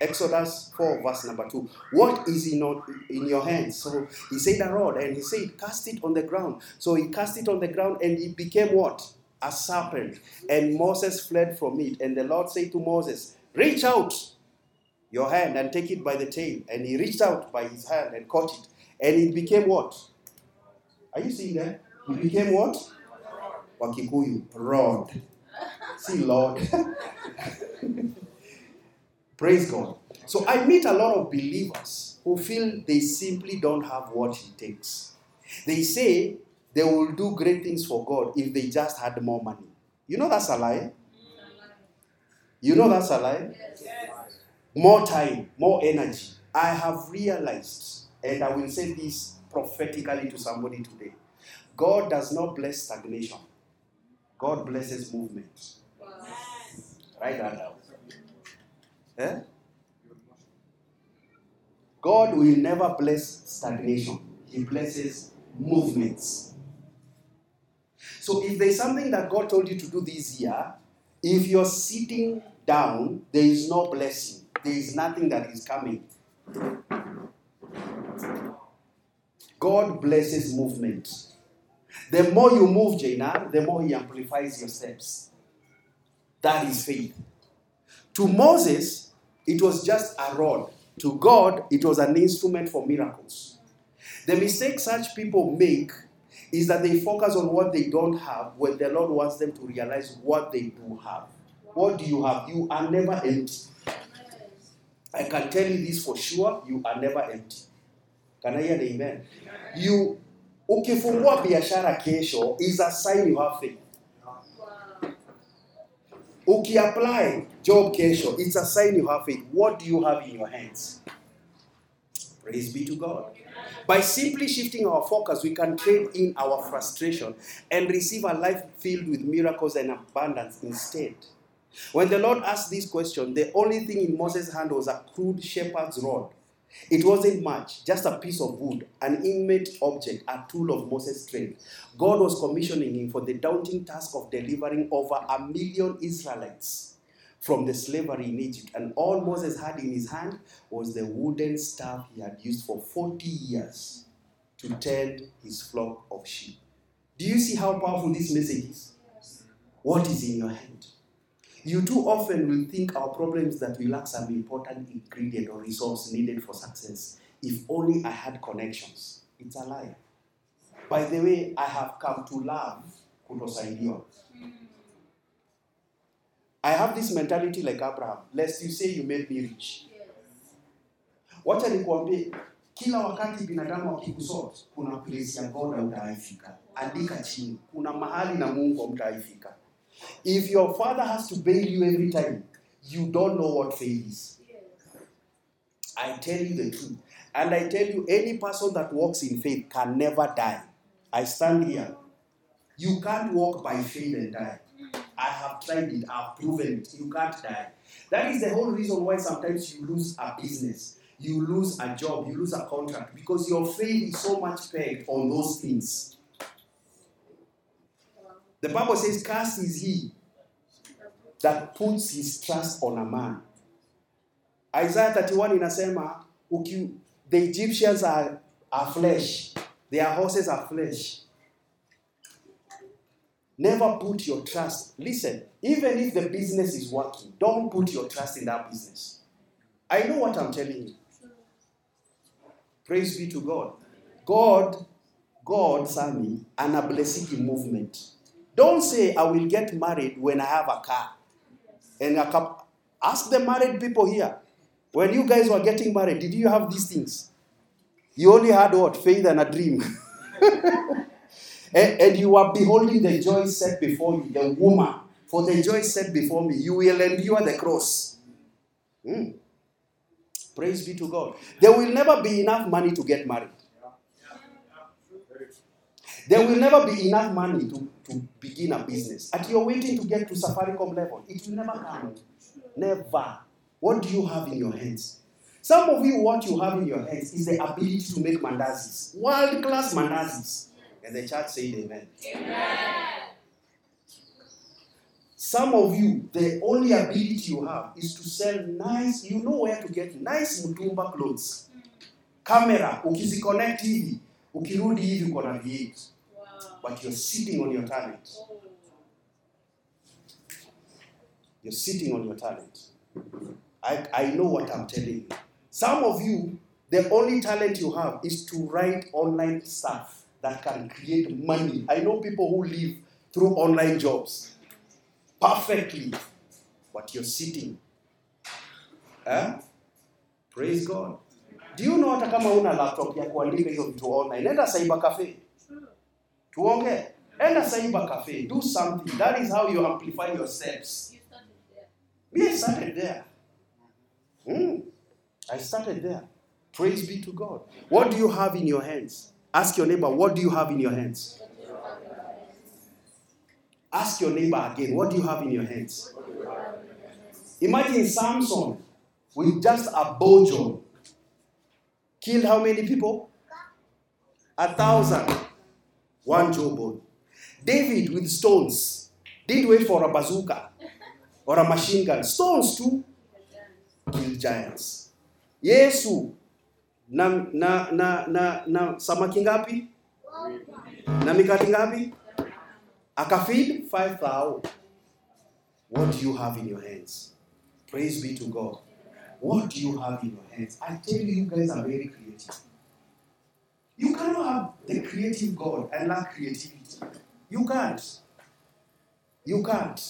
Exodus 4, verse number 2. What is in, your- in your hands? So he said a rod, and he said, Cast it on the ground. So he cast it on the ground, and it became what? A serpent. And Moses fled from it. And the Lord said to Moses, Reach out your hand and take it by the tail. And he reached out by his hand and caught it. And it became what? Are you seeing that? It became what? Wakikuyu. Rod. See, Lord. Praise God. So I meet a lot of believers who feel they simply don't have what it takes. They say they will do great things for God if they just had more money. You know that's a lie? You know that's a lie? More time, more energy. I have realized, and I will say this prophetically to somebody today God does not bless stagnation, God blesses movement. Write that down. Eh? God will never bless stagnation, He blesses movements. So if there's something that God told you to do this year, if you're sitting down, there is no blessing. There is nothing that is coming. God blesses movement. The more you move, Jaina, the more He amplifies your steps. That is faith. To Moses, it was just a rod. To God, it was an instrument for miracles. The mistake such people make is that they focus on what they don't have when the Lord wants them to realize what they do have. What do you have? You are never empty. I can tell you this for sure, you are never empty. Can I hear the amen? You ukifungua biashara kesho is a sign you have faith. Ukiapply job kesho, it's a sign you have faith. What do you have in your hands? Praise be to God. By simply shifting our focus, we can trade in our frustration and receive a life filled with miracles and abundance instead. When the Lord asked this question, the only thing in Moses' hand was a crude shepherd's rod. It wasn't much, just a piece of wood, an inmate object, a tool of Moses' trade. God was commissioning him for the daunting task of delivering over a million Israelites from the slavery in Egypt. And all Moses had in his hand was the wooden staff he had used for 40 years to tend his flock of sheep. Do you see how powerful this message is? What is in your hand? You too often will think our problems that we lack some important ingredient or resource needed for success. If only I had connections. It's a lie. By the way, I have come to love kutosaidiwa. I have this mentality like Abraham. Lest you say you made me rich. Wacha nikuambie, kila wakati binadamu akikusort, kuna place ya God hautaifika. Andika chini, kuna mahali na Mungu hautaifika. If your father has to bail you every time, you don't know what faith is. I tell you the truth. And I tell you, any person that walks in faith can never die. I stand here. You can't walk by faith and die. I have tried it, I've proven it. You can't die. That is the whole reason why sometimes you lose a business, you lose a job, you lose a contract, because your faith is so much pegged on those things. The Bible says, Cast is he that puts his trust on a man. Isaiah 31 inasema, uki, the Egyptians are, are flesh, their horses are flesh. Never put your trust. Listen, even if the business is working, don't put your trust in that business. I know what I'm telling you. Praise be to God. God, God, Sammy, anablessing movement. Don't say I will get married when I have a car. And a. Ask the married people here. When you guys were getting married, did you have these things? You only had what? Faith and a dream. and, and you are beholding the joy set before you, the woman. For the joy set before me, you will endure the cross. Hmm. Praise be to God. There will never be enough money to get married. There will never be enough money to, to begin a business. At you're waiting to get to Safaricom level, it will never come. Never. What do you have in your hands? Some of you, what you have in your hands is the ability to make mandazis, world class mandazis. And the church said, Amen. Some of you, the only ability you have is to sell nice, you know where to get nice mtumba clothes. Camera, ukiziconnect hivi, ukirudi hivi uko na V8. But you're sitting on your talent. You're sitting on your talent. I, I know what I'm telling you. Some of you, the only talent you have is to write online stuff that can create money. I know people who live through online jobs perfectly, but you're sitting. Eh? Praise God. Do you know hata kama una laptop ya kuandika hizo vitu online, nenda cyber cafe. Tuongee. Enda cyber cafe, do something. That is how you amplify your steps. Me, I started there. Hmm. I started there. Praise be to God. What do you have in your hands? Ask your neighbor, what do you have in your hands? Ask your neighbor again, what do you have in your hands? Imagine Samson with just a bojo killed how many people? A thousand. One jawbone. David with stones did wait for a bazooka or a machine gun. Stones to kill giants. Yesu na na na na, na samaki ngapi? Na mikati ngapi? Akafeed 5000. What do you have in your hands? Praise be to God. What do you have in your hands? I tell you, you guys are very creative. You cannot have the creative God and lack creativity. You can't. You can't.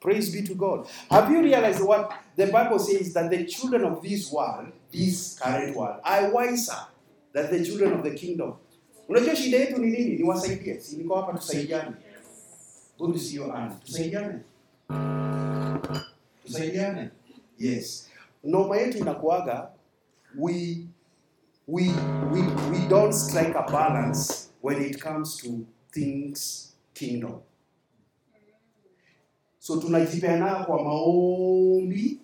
Praise be to God. Have you realized what the Bible says that the children of this world, this current world, are wiser than the children of the kingdom? Unajua shida yetu ni nini? Niwasaidie. Si niko hapa tusaidiane. Good is your hand. Tusaidiane. Tusaidiane. Yes. Noma yetu inakuaga we we we we don't strike a balance when it comes to things kingdom. So tunajipeana kwa maombi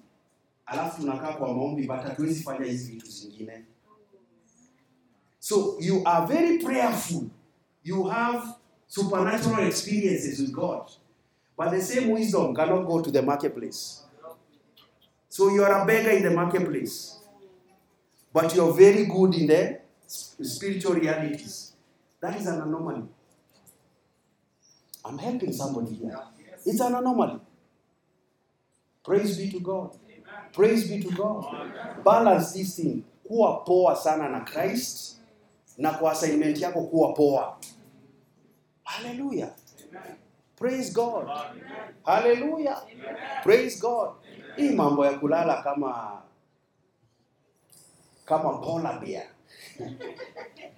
alafu tunakaa kwa maombi but hatuwezi fanya hizi vitu zingine. So you are very prayerful. You have supernatural experiences with God. But the same wisdom cannot go to the marketplace. So you are a beggar in the marketplace. But you're very good in the sp- spiritual realities. That is an anomaly. I'm helping somebody here. It's an anomaly. Praise be to God. Praise be to God. Balance this thing. Kuwa poa sana na Christ na kwa assignment yako kuwa poa. Hallelujah. Praise God. Hallelujah. Praise God. Hii mambo ya kulala kama kama polar bear.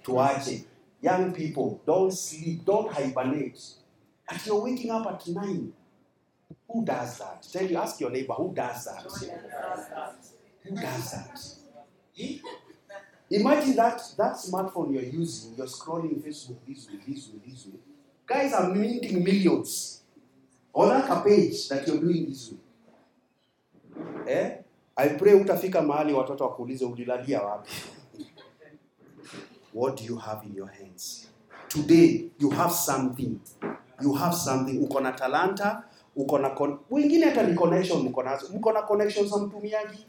Tuache. Young people, don't sleep, don't hibernate. And you're waking up at nine. Who does that? Tell you, ask your neighbor, who does that? Who does that? Eh? Imagine that that smartphone you're using, you're scrolling Facebook this way, this way, this way. Guys are minting millions on a page that you're doing this way. Eh? I pray utafika mahali watoto wakuulize ulilalia wapi. What do you have in your hands? Today you have something. You have something. Uko na talanta, uko na con- wengine hata ni connection mko nazo. Mko na connection za mtumiaji.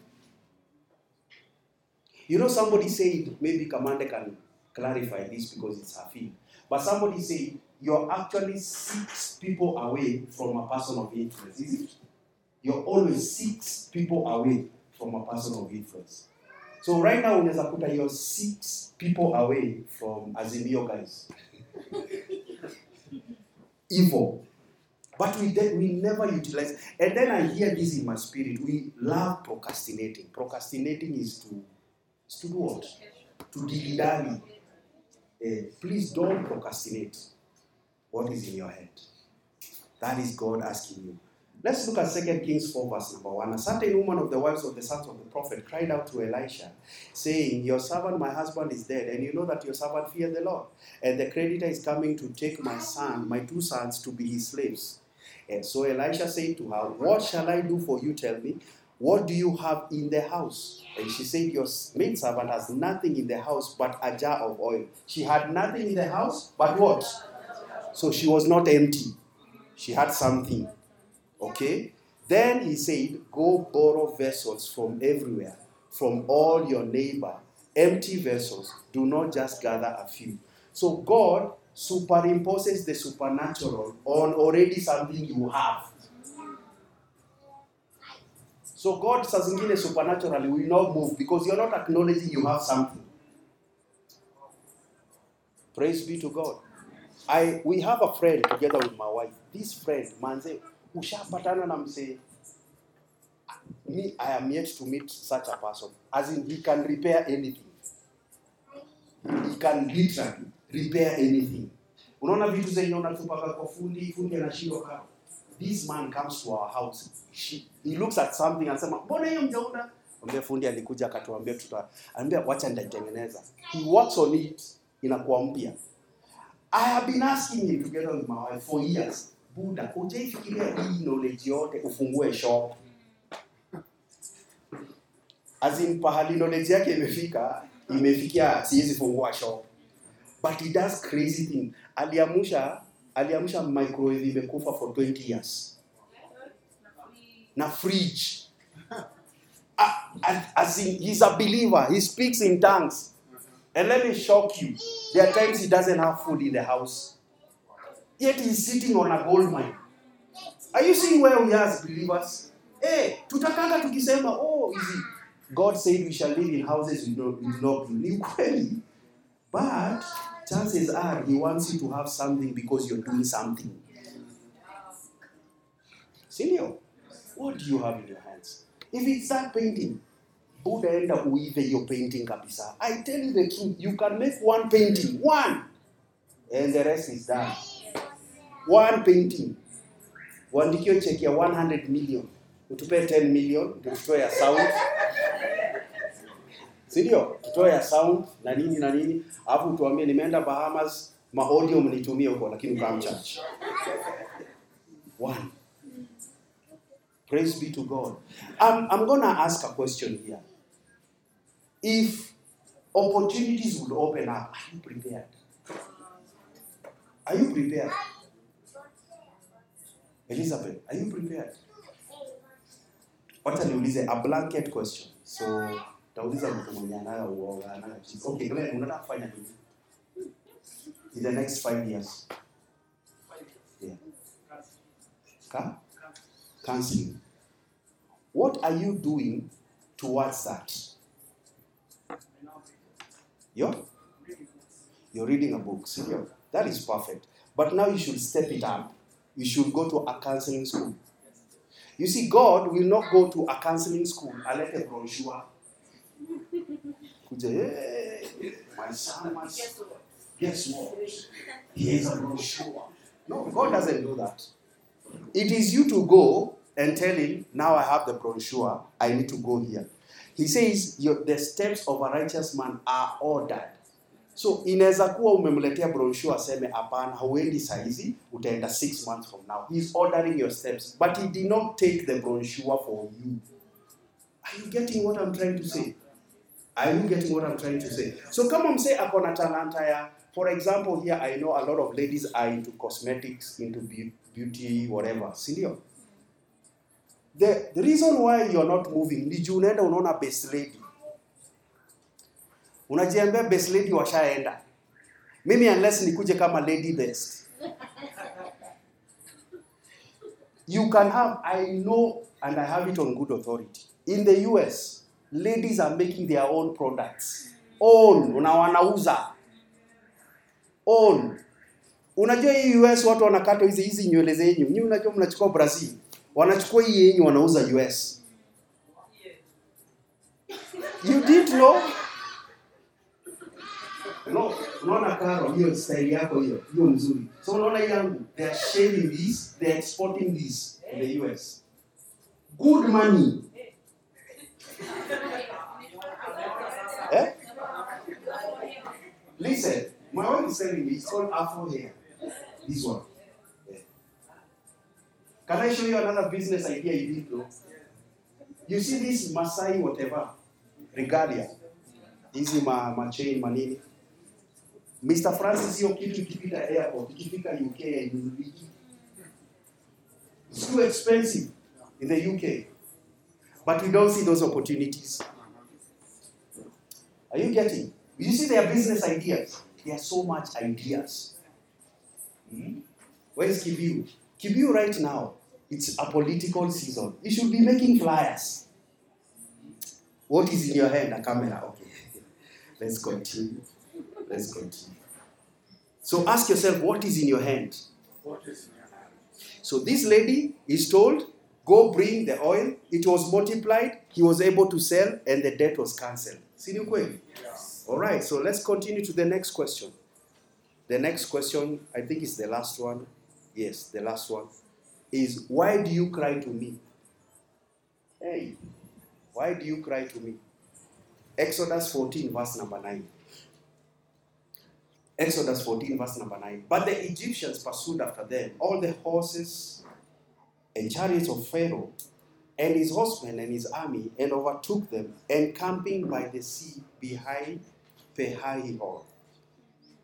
You know, somebody said, maybe Kamande can clarify this because it's her field. But somebody said, you're actually six people away from a person of influence, is it? You're always six people away from a person of influence. So right now, unaweza kuta you're six people away from Azimio guys. Evil. But we, de- we never utilize. And then I hear this in my spirit. We love procrastinating. Procrastinating is to, is to do what? To dilly-dally. Eh, please don't procrastinate what is in your head. That is God asking you. Let's look at 2 Kings 4, verse number 1. A certain woman of the wives of the sons of the prophet cried out to Elisha, saying, Your servant, my husband, is dead, and you know that your servant feared the Lord. And the creditor is coming to take my son, my two sons, to be his slaves. And so Elisha said to her, What shall I do for you? Tell me. What do you have in the house? And she said, Your maid servant has nothing in the house but a jar of oil. She had nothing in the house but what? So she was not empty. She had something. Okay? Then he said, Go borrow vessels from everywhere, from all your neighbor, empty vessels. Do not just gather a few. So God superimposes the supernatural on already something you have. So God saa zingine supernaturally will not move because you're not acknowledging you have something. Praise be to God. I we have a friend together with my wife. This friend, manze, ushapatana na msee. Me, I am yet to meet such a person. As in, he can repair anything. He can literally repair anything. Unaona vitu zenye unatupaka kwa fundi, fundi anashindwa kama. This man comes to our house. She, he looks at something anasema, mbona hiyo mjaunda? Ambia fundi alikuja akatuambia tuta ambia wacha nitaitengeneza. He works on it inakuwa mpya. I have been asking him together with my wife for years. Buda, ujaifikiria hii knowledge yote ufungue shop. As pahali knowledge yake imefika, imefikia siwezi fungua shop. But he does crazy thing. aliamsha aliamsha microwave imekufa for 20 years na fridge Ah, as in, he's a believer he speaks in tongues and let me shock you there are times he doesn't have food in the house yet he's sitting on a gold mine. Are you seeing where we are as believers? Hey tutakanga tukisema oh easy god said we shall live in houses with no, glue." ni ukweli. But chances are he wants you to have something because you're doing something. Sindio what do you have in your hands? If it's that painting utaenda uive hiyo painting kabisa. I tell you the truth you can make one painting one and the rest is done one painting. Uandikiwe cheki ya 100 million. Utupe 10 million tutoe ya sound. Sindio tutoe ya sound na nini na nini. Alafu utuambie nimeenda bahamas maaudio mnitumie huko lakini ukamchurch one. Praise be to god. I'm, i'm gonna ask a question here. If opportunities would open up are you prepared? Are you prepared elizabeth are you prepared? Wacha niulize a blanket question. So tauliza mtu mwenye anayo uoga anayo jibu. okay Glenn unataka kufanya nini? In the next five years. Yeah. Ka? counseling. What are you doing towards that? You're, you're reading a book. Serious that is perfect. But now you should step it up you should go to a counseling school. You see god will not go to a counseling school alete brochure. Kuja hey, my son must guess what? Here's a brochure. No god doesn't do that. It is you to go and tell him now i have the brochure. I need to go here. He says the steps of a righteous man are ordered so inaweza kuwa umemletea brochure aseme hapana hauendi saizi utaenda six months from now. He's ordering your steps but he did not take the brochure for you. Are you getting what i'm trying to say? Are you getting what i'm trying to say? So kama msee ako na talanta ya for example here i know a lot of ladies are into cosmetics into beauty whatever sindio the, the reason why you're not moving ni juu unaenda unaona best lady unajiambia best lady washaenda. Mimi unless nikuje kama lady best. You can have i know and i have it on good authority. In the us ladies are making their own products. Own na wanauza. Own unajua hii us watu wanakata hizi hizi nywele zenyu. Nyinyi unajua mnachukua brazil. Wanachukua hii yenyu wanauza us you did know no unaona karo hiyo style yako hiyo hiyo mzuri. So unaona yangu they are shaving this they are exporting this in the us good money. Eh? listen my wife is selling me it's called afro hair this one. Yeah. can i show you another business idea you didn't know you see this masai whatever regalia. Hizi ma, ma chain manini Mr. Francis hiyo kitu ikipita airport, ikifika UK. It's too expensive in the UK. But we don't see those opportunities. Are you getting? You see their business ideas. There are so much ideas. Hmm? Where is Kibiu? Kibiu right now, it's a political season. You should be making flyers. What is in your hand? A camera. Okay. Let's continue. Let's continue. So ask yourself, what is in your hand? What is in your hand? So this lady is told, go bring the oil. It was multiplied. He was able to sell, and the debt was cancelled. Si ni ukweli? All right. So let's continue to the next question. The next question, I think, is the last one. Yes, the last one is why do you cry to me? Hey, why do you cry to me? Exodus 14, verse number 9. Exodus 14, verse number 9. But the Egyptians pursued after them all the horses and chariots of Pharaoh and his horsemen and his army and overtook them, encamping by the sea behind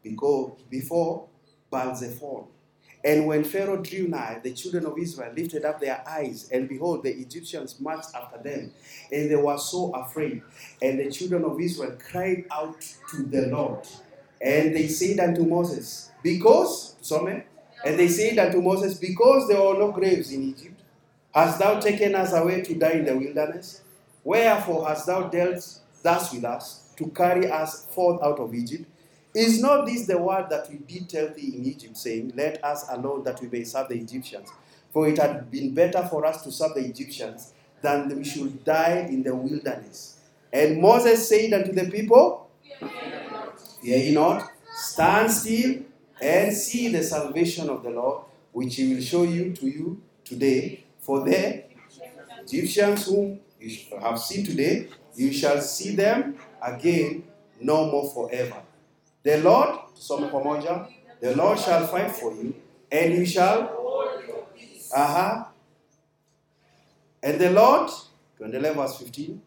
because before Baal-zephon. And when Pharaoh drew nigh, the children of Israel lifted up their eyes, and behold, the Egyptians marched after them, and they were so afraid. And the children of Israel cried out to the Lord, and they said unto Moses, Because, some, and they said unto Moses, Because there were no graves in Egypt, hast thou taken us away to die in the wilderness? Wherefore hast thou dealt thus with us, to carry us forth out of Egypt? Is not this the word that we did tell thee in Egypt, saying, Let us alone that we may serve the Egyptians? For it had been better for us to serve the Egyptians than we should die in the wilderness. And Moses said unto the people, Fear ye not, stand still and see the salvation of the Lord, which he will show you to you today. For the Egyptians whom you have seen today, you shall see them again no more forever. The Lord, some the Lord shall fight for you, and you shall, uh-huh. And the Lord, tuendelee verse 15.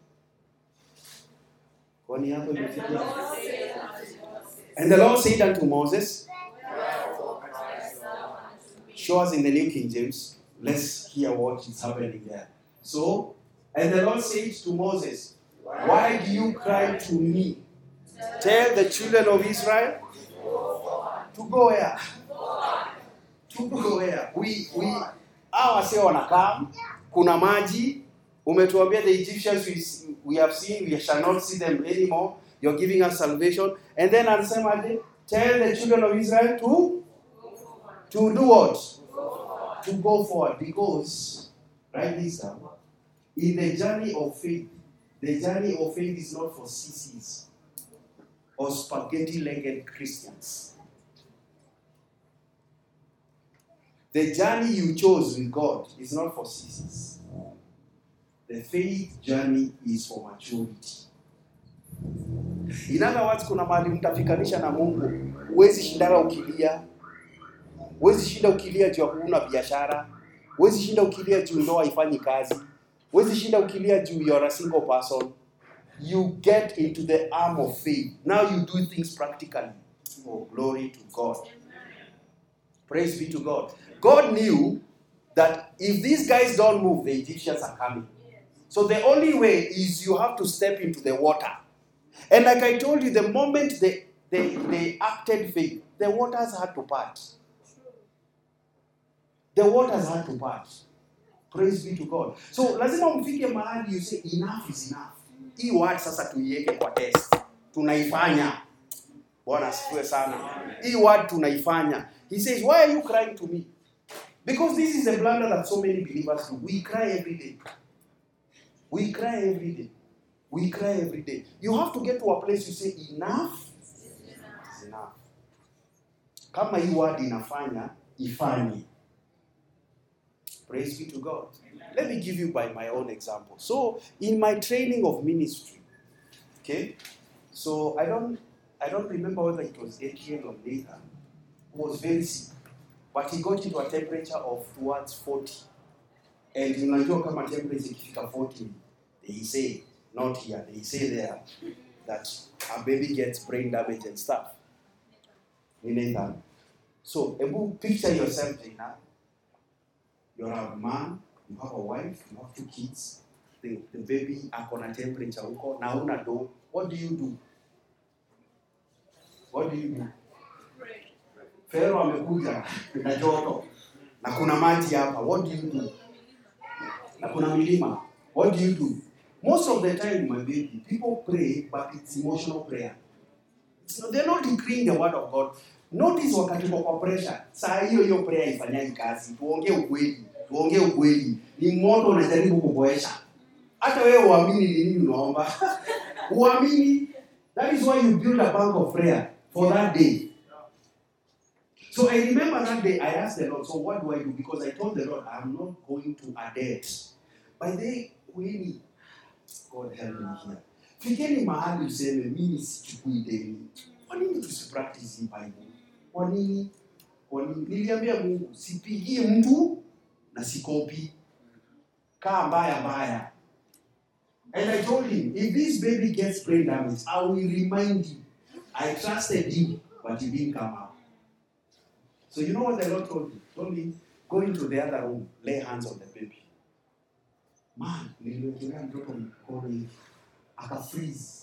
And the Lord said unto Moses, show us in the New King James. Let's hear what is happening there. So, and the Lord said to Moses, Why do you cry to me? Tell the children of Israel to go where? To go where? We, we, hawa wasee wanakaa, kuna maji, umetuambia the Egyptians we, we have seen, we shall not see them anymore. You're giving us salvation. And then anasema aje? Tell the children of Israel to, to do what? To go forward. Because, write this down. In the journey of faith, the journey of faith is not for sissies or spaghetti legged Christians. The journey you chose with God is not for sissies. The faith journey is for maturity. In other words, kuna mahali mtafikanisha na Mungu, huwezi shindana ukilia, huwezi shinda ukilia juu ya huna biashara, huwezi shinda ukilia juu ndoa haifanyi kazi, huwezi shinda ukilia juu you're a single person. You get into the arm of faith. Now you do things practically. Oh, glory to God. Praise be to God. God knew that if these guys don't move, the Egyptians are coming. So the only way is you have to step into the water. And like I told you, the moment they, they, they acted faith, the waters had to part. The waters had to part. Praise be to God. So lazima mfike mahali you say enough is enough. Hii word sasa tuiweke kwa test. Tunaifanya. Bwana asifiwe sana. Hii word tunaifanya. He says, why are you crying to me? Because this is a blunder that so many believers do. We cry every day. We cry every day. We cry every day. You have to get to a place you say enough is enough. Kama hii word inafanya, ifanye. Praise be to God. Let me give you by my own example. So, in my training of ministry, okay, so I don't, I don't remember whether it was Adrian or Nathan who was very sick, but he got into a temperature of towards 40. And in unajua kama temperature ikifika 40, they say, not here, they say there that a baby gets brain damage and stuff. Ni Nathan. So, picture yourself, Jaina. You're a man, you have a wife, you have two kids. The, the baby ako na temperature huko. What do you do? What do you do? Pharaoh amekuja na joto na kuna maji hapa. What do you do? Na kuna milima. What do you do? Most of the time, my baby, people pray, but it's emotional prayer. So they're not decreeing the word of God. Notice wakati uko kwa pressure, saa hiyo hiyo prayer ifanyai kazi. Tuongee ukweli, tuongee ukweli. Ni moto unajaribu kuboesha. Hata wewe uamini ni nini unaomba. uamini. That is why you build a bank of prayer for that day. So I remember that day I asked the Lord, so what do I do? Because I told the Lord, I'm not going to a debt. By the way, God help me here. Fikeni mahali useme mimi sichukui deni. Kwa nini tusipractice hii Bible? Kwa nini? Kwa nini? Niliambia Mungu sipigii mtu na sikopi. Kaa mbaya mbaya. And I told him, if this baby gets brain damage, I will remind you. I trusted you, but you didn't come out. So you know what the Lord told me? Told me, go into the other room, lay hands on the baby. Man, niliwekelea mtoto mkono hivi, aka freeze.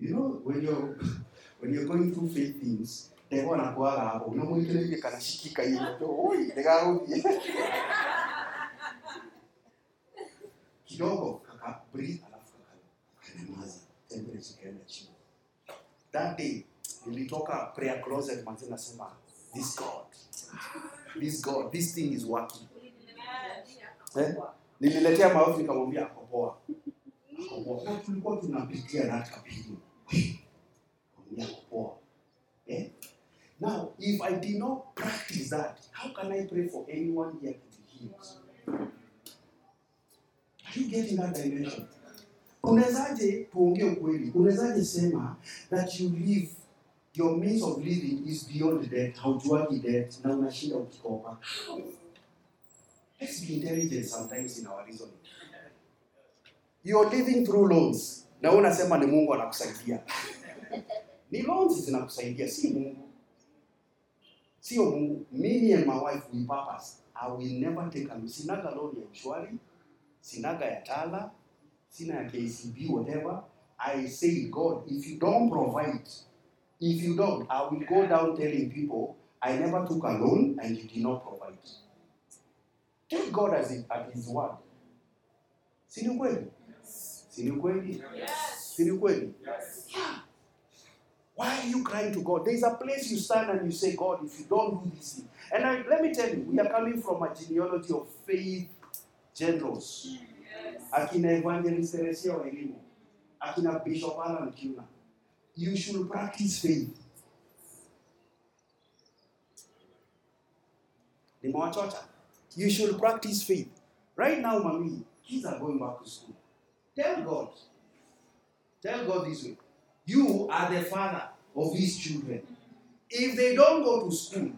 You know, when you're, when you're going through faith things, devil anakuaga hapo, unamwekelea hivi kanashikika hivi, oi, nikarudi. Kidogo kaka breathe, alafu kaka kanamaza temperature kaenda chini. That day nilitoka prayer closet manzi nasema this God, this God, this thing is working. Eh? Nililetea maovu nikamwambia akopoa akopoa Ako tulikuwa tunapitia na kapili. Nikamwambia akopoa. Eh? Now, if I did not practice that, how can I pray for anyone here to be healed? Are you getting that dimension? Unawezaje, tuongee ukweli, unawezaje sema that you live your means of living is beyond death haujuagi death na unashinda ukikopa. Let's be intelligent sometimes in our reasoning. You're living through loans na unasema ni Mungu anakusaidia. Ni loans zinakusaidia, si Mungu. Sio Mungu. Mimi and my wife we purpose. I will never take a sinaga loan ya mshwari, sinaga ya Tala, sina ya KCB whatever. I say God, if you don't provide, if you don't, I will go down telling people I never took a loan and you did not provide. Take God as it, at His word. Si ni kweli? Si ni kweli? Si ni kweli? Yeah. Why are you crying to God? There's a place you stand and you say, God, if you don't do this thing. And I, let me tell you, we are coming from a genealogy of faith generals. Akina Evangelist Teresia wa elimu. Akina Bishop Alan Kuna. You should practice faith. Nimewachocha. You should practice faith. Right now, mommy, kids are going back to school. Tell God. Tell God this way. You are the father of these children. If they don't go to school,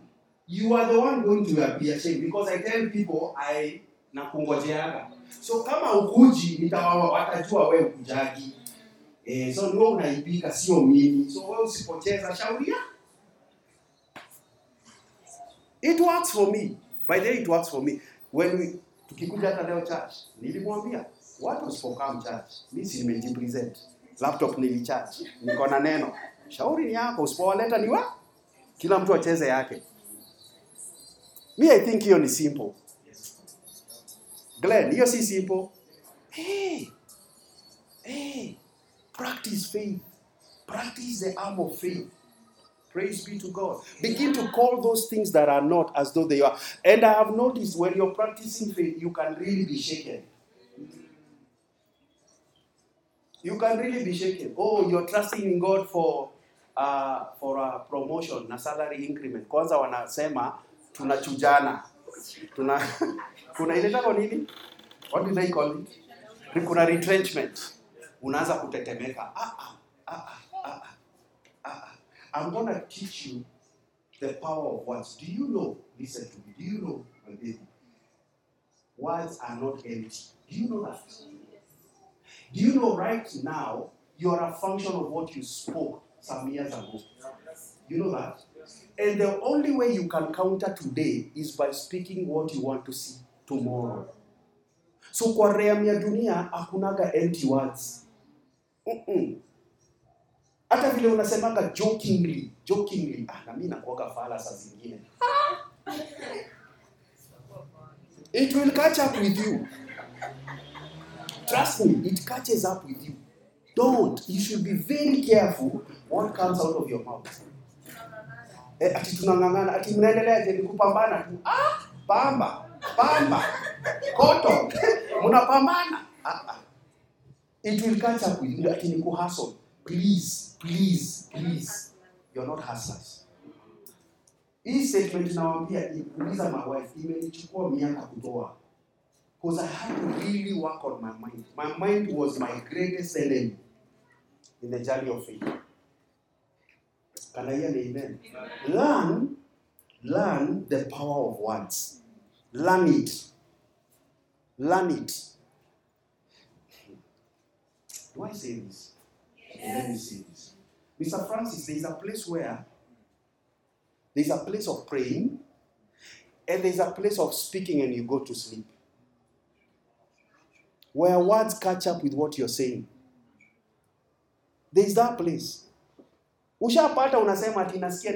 you are the one going to be ashamed because I tell people I nakungojeaga. So kama ukuji nitawawa watajua wewe ukujagi. Eh, so wewe unaipika sio mimi. So wewe usipocheza shauria. It works for me. By the way, it works for me. When we tukikuja hata leo church, nilimwambia watu usipokam church, mimi si nimejipresent. Laptop nilicharge. Niko na neno. Shauri ni yako, usipowaleta ni wa kila mtu acheze yake. Me I think hiyo ni simple. Glenn, hiyo si simple. Hey. Hey. Practice faith. Practice the arm of faith. Praise be to God. Begin to call those things that are not as though they are. And I have noticed when you're practicing faith, you can really be shaken. You can really be shaken. Oh, you're trusting in God for uh, for a promotion na salary increment. Kwanza wanasema tunachujana. Tuna kuna ile tako nini? What do they call it? Kuna retrenchment. Unaanza kutetemeka. Ah ah ah. ah. I'm going to teach you the power of words. Do you know? Listen to me. Do you know, my baby? Words are not empty. Do you know that? Do you know right now you are a function of what you spoke some years ago? You know that? And the only way you can counter today is by speaking what you want to see tomorrow. So kwa realm dunia hakunaga empty words. Mm-mm. Hata vile unasemaga jokingly jokingly. Ah, na mimi nakuoga fala saa zingine. It will catch up with you. Trust me it catches up with you. Don't. You should be very careful what comes out of your mouth. Eh, ati tunang'ang'ana ati mnaendeleaje ni kupambana tu. Ah, pamba pamba. Koto. Mnapambana. Ah, ah. it will catch up with you. Ati ni please please please. You're not hustlers hii statement nawambia uliza my wife imenichukua miaka kutoa. Because i had to really work on my mind. My mind was my greatest enemy in the journey of faith can i hear an amen? Learn learn the power of words. Learn it. Learn it. Do i say this let me say this. Mr. Francis, there is a place where There's a place of praying, and there's a place of speaking, and you go to sleep. Where words catch up with what you're saying. There's that place. Ushapata unasema ati nasikia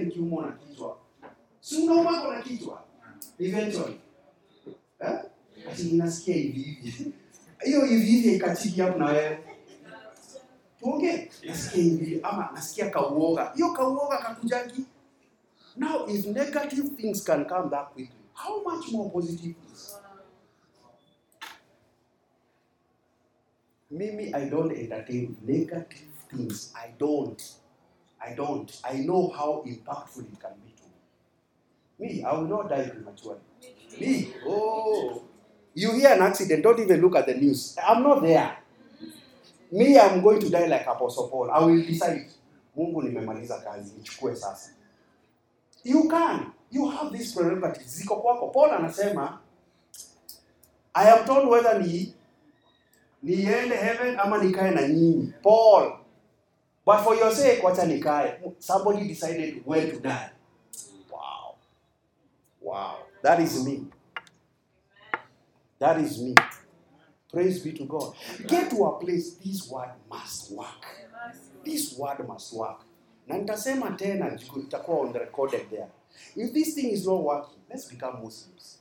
na kichwa. Si na kichwa? Eventually. Eh? Ati ninasikia hivi. Hiyo hivi hivi na wewe. Tuongee. Nasikia hivi ama nasikia kauoga. Hiyo kauoga kakujaki. Now if negative things can come that quickly, how much more positive is? Mimi, I don't entertain negative things. I don't. I don't. I know how impactful it can be to me. Me, I will not die prematurely. Me, oh. You hear an accident, don't even look at the news. I'm not there. Me, I'm going to die like Apostle Paul. I will decide. Mungu nimemaliza kazi, nichukue sasa. You can. You have this prerogative. Ziko kwako. Paul anasema, I am told whether ni niende heaven ama nikae na nyinyi. Paul. But for your sake, wacha nikae. Somebody decided where to die. Wow. Wow. That is me. That is me. Praise be to God. Get to a place, this word must work. This word must work. Na tena, itakuwa on the recorded there. If this thing is not working, let's become Muslims.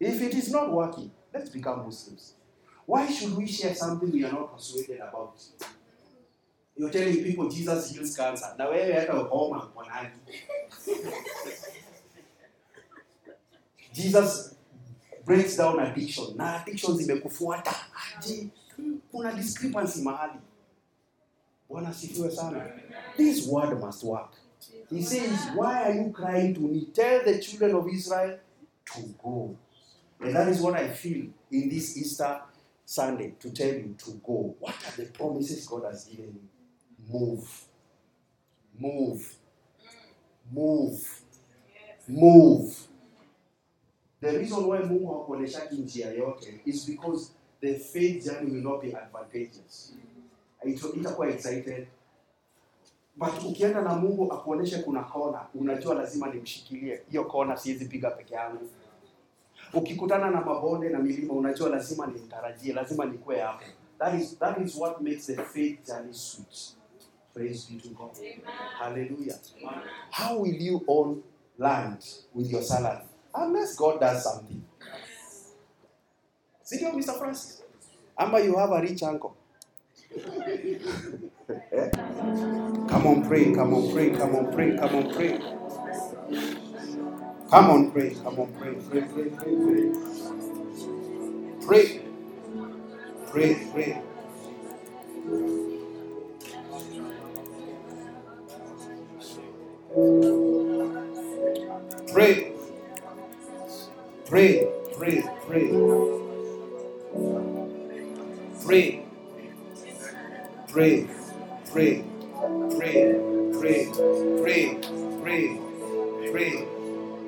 If it is not working, let's become Muslims. Why should we share something we are not persuaded about? You're telling people Jesus heals cancer. Na wewe hata homa mwanani. Jesus breaks down addiction. Na addiction zimekufuata. Kuna discrepancy mahali. Bwana asifiwe sana. This word must work. He says, Why are you crying to me? Tell the children of Israel to go. And that is what I feel in this Easter Sunday to tell you to go. What are the promises God has given you? Move. Move. Move. Move. The reason why Mungu hakuonyeshaki njia yote is because the faith journey will not be advantageous. Itakuwa excited. But ukienda na Mungu akuonyeshe kuna kona, unajua lazima nimshikilie hiyo kona, siwezi piga peke yangu. Ukikutana na mabonde na milima, unajua lazima nimtarajie, lazima nikue hapo. That is, that is what makes the faith journey sweet. Praise be to God. Hallelujah. How will you own land with your salary? Unless God does something. See you, Mr. Francis? Ama you have a rich uncle. Come on, pray, come on, pray, come on, pray, come on, pray. Come on, pray, come on, pray, pray, pray. Pray, pray, pray. Pray, pray, pray, pray. Pray, pray, pray, pray, pray, pray, pray, pray.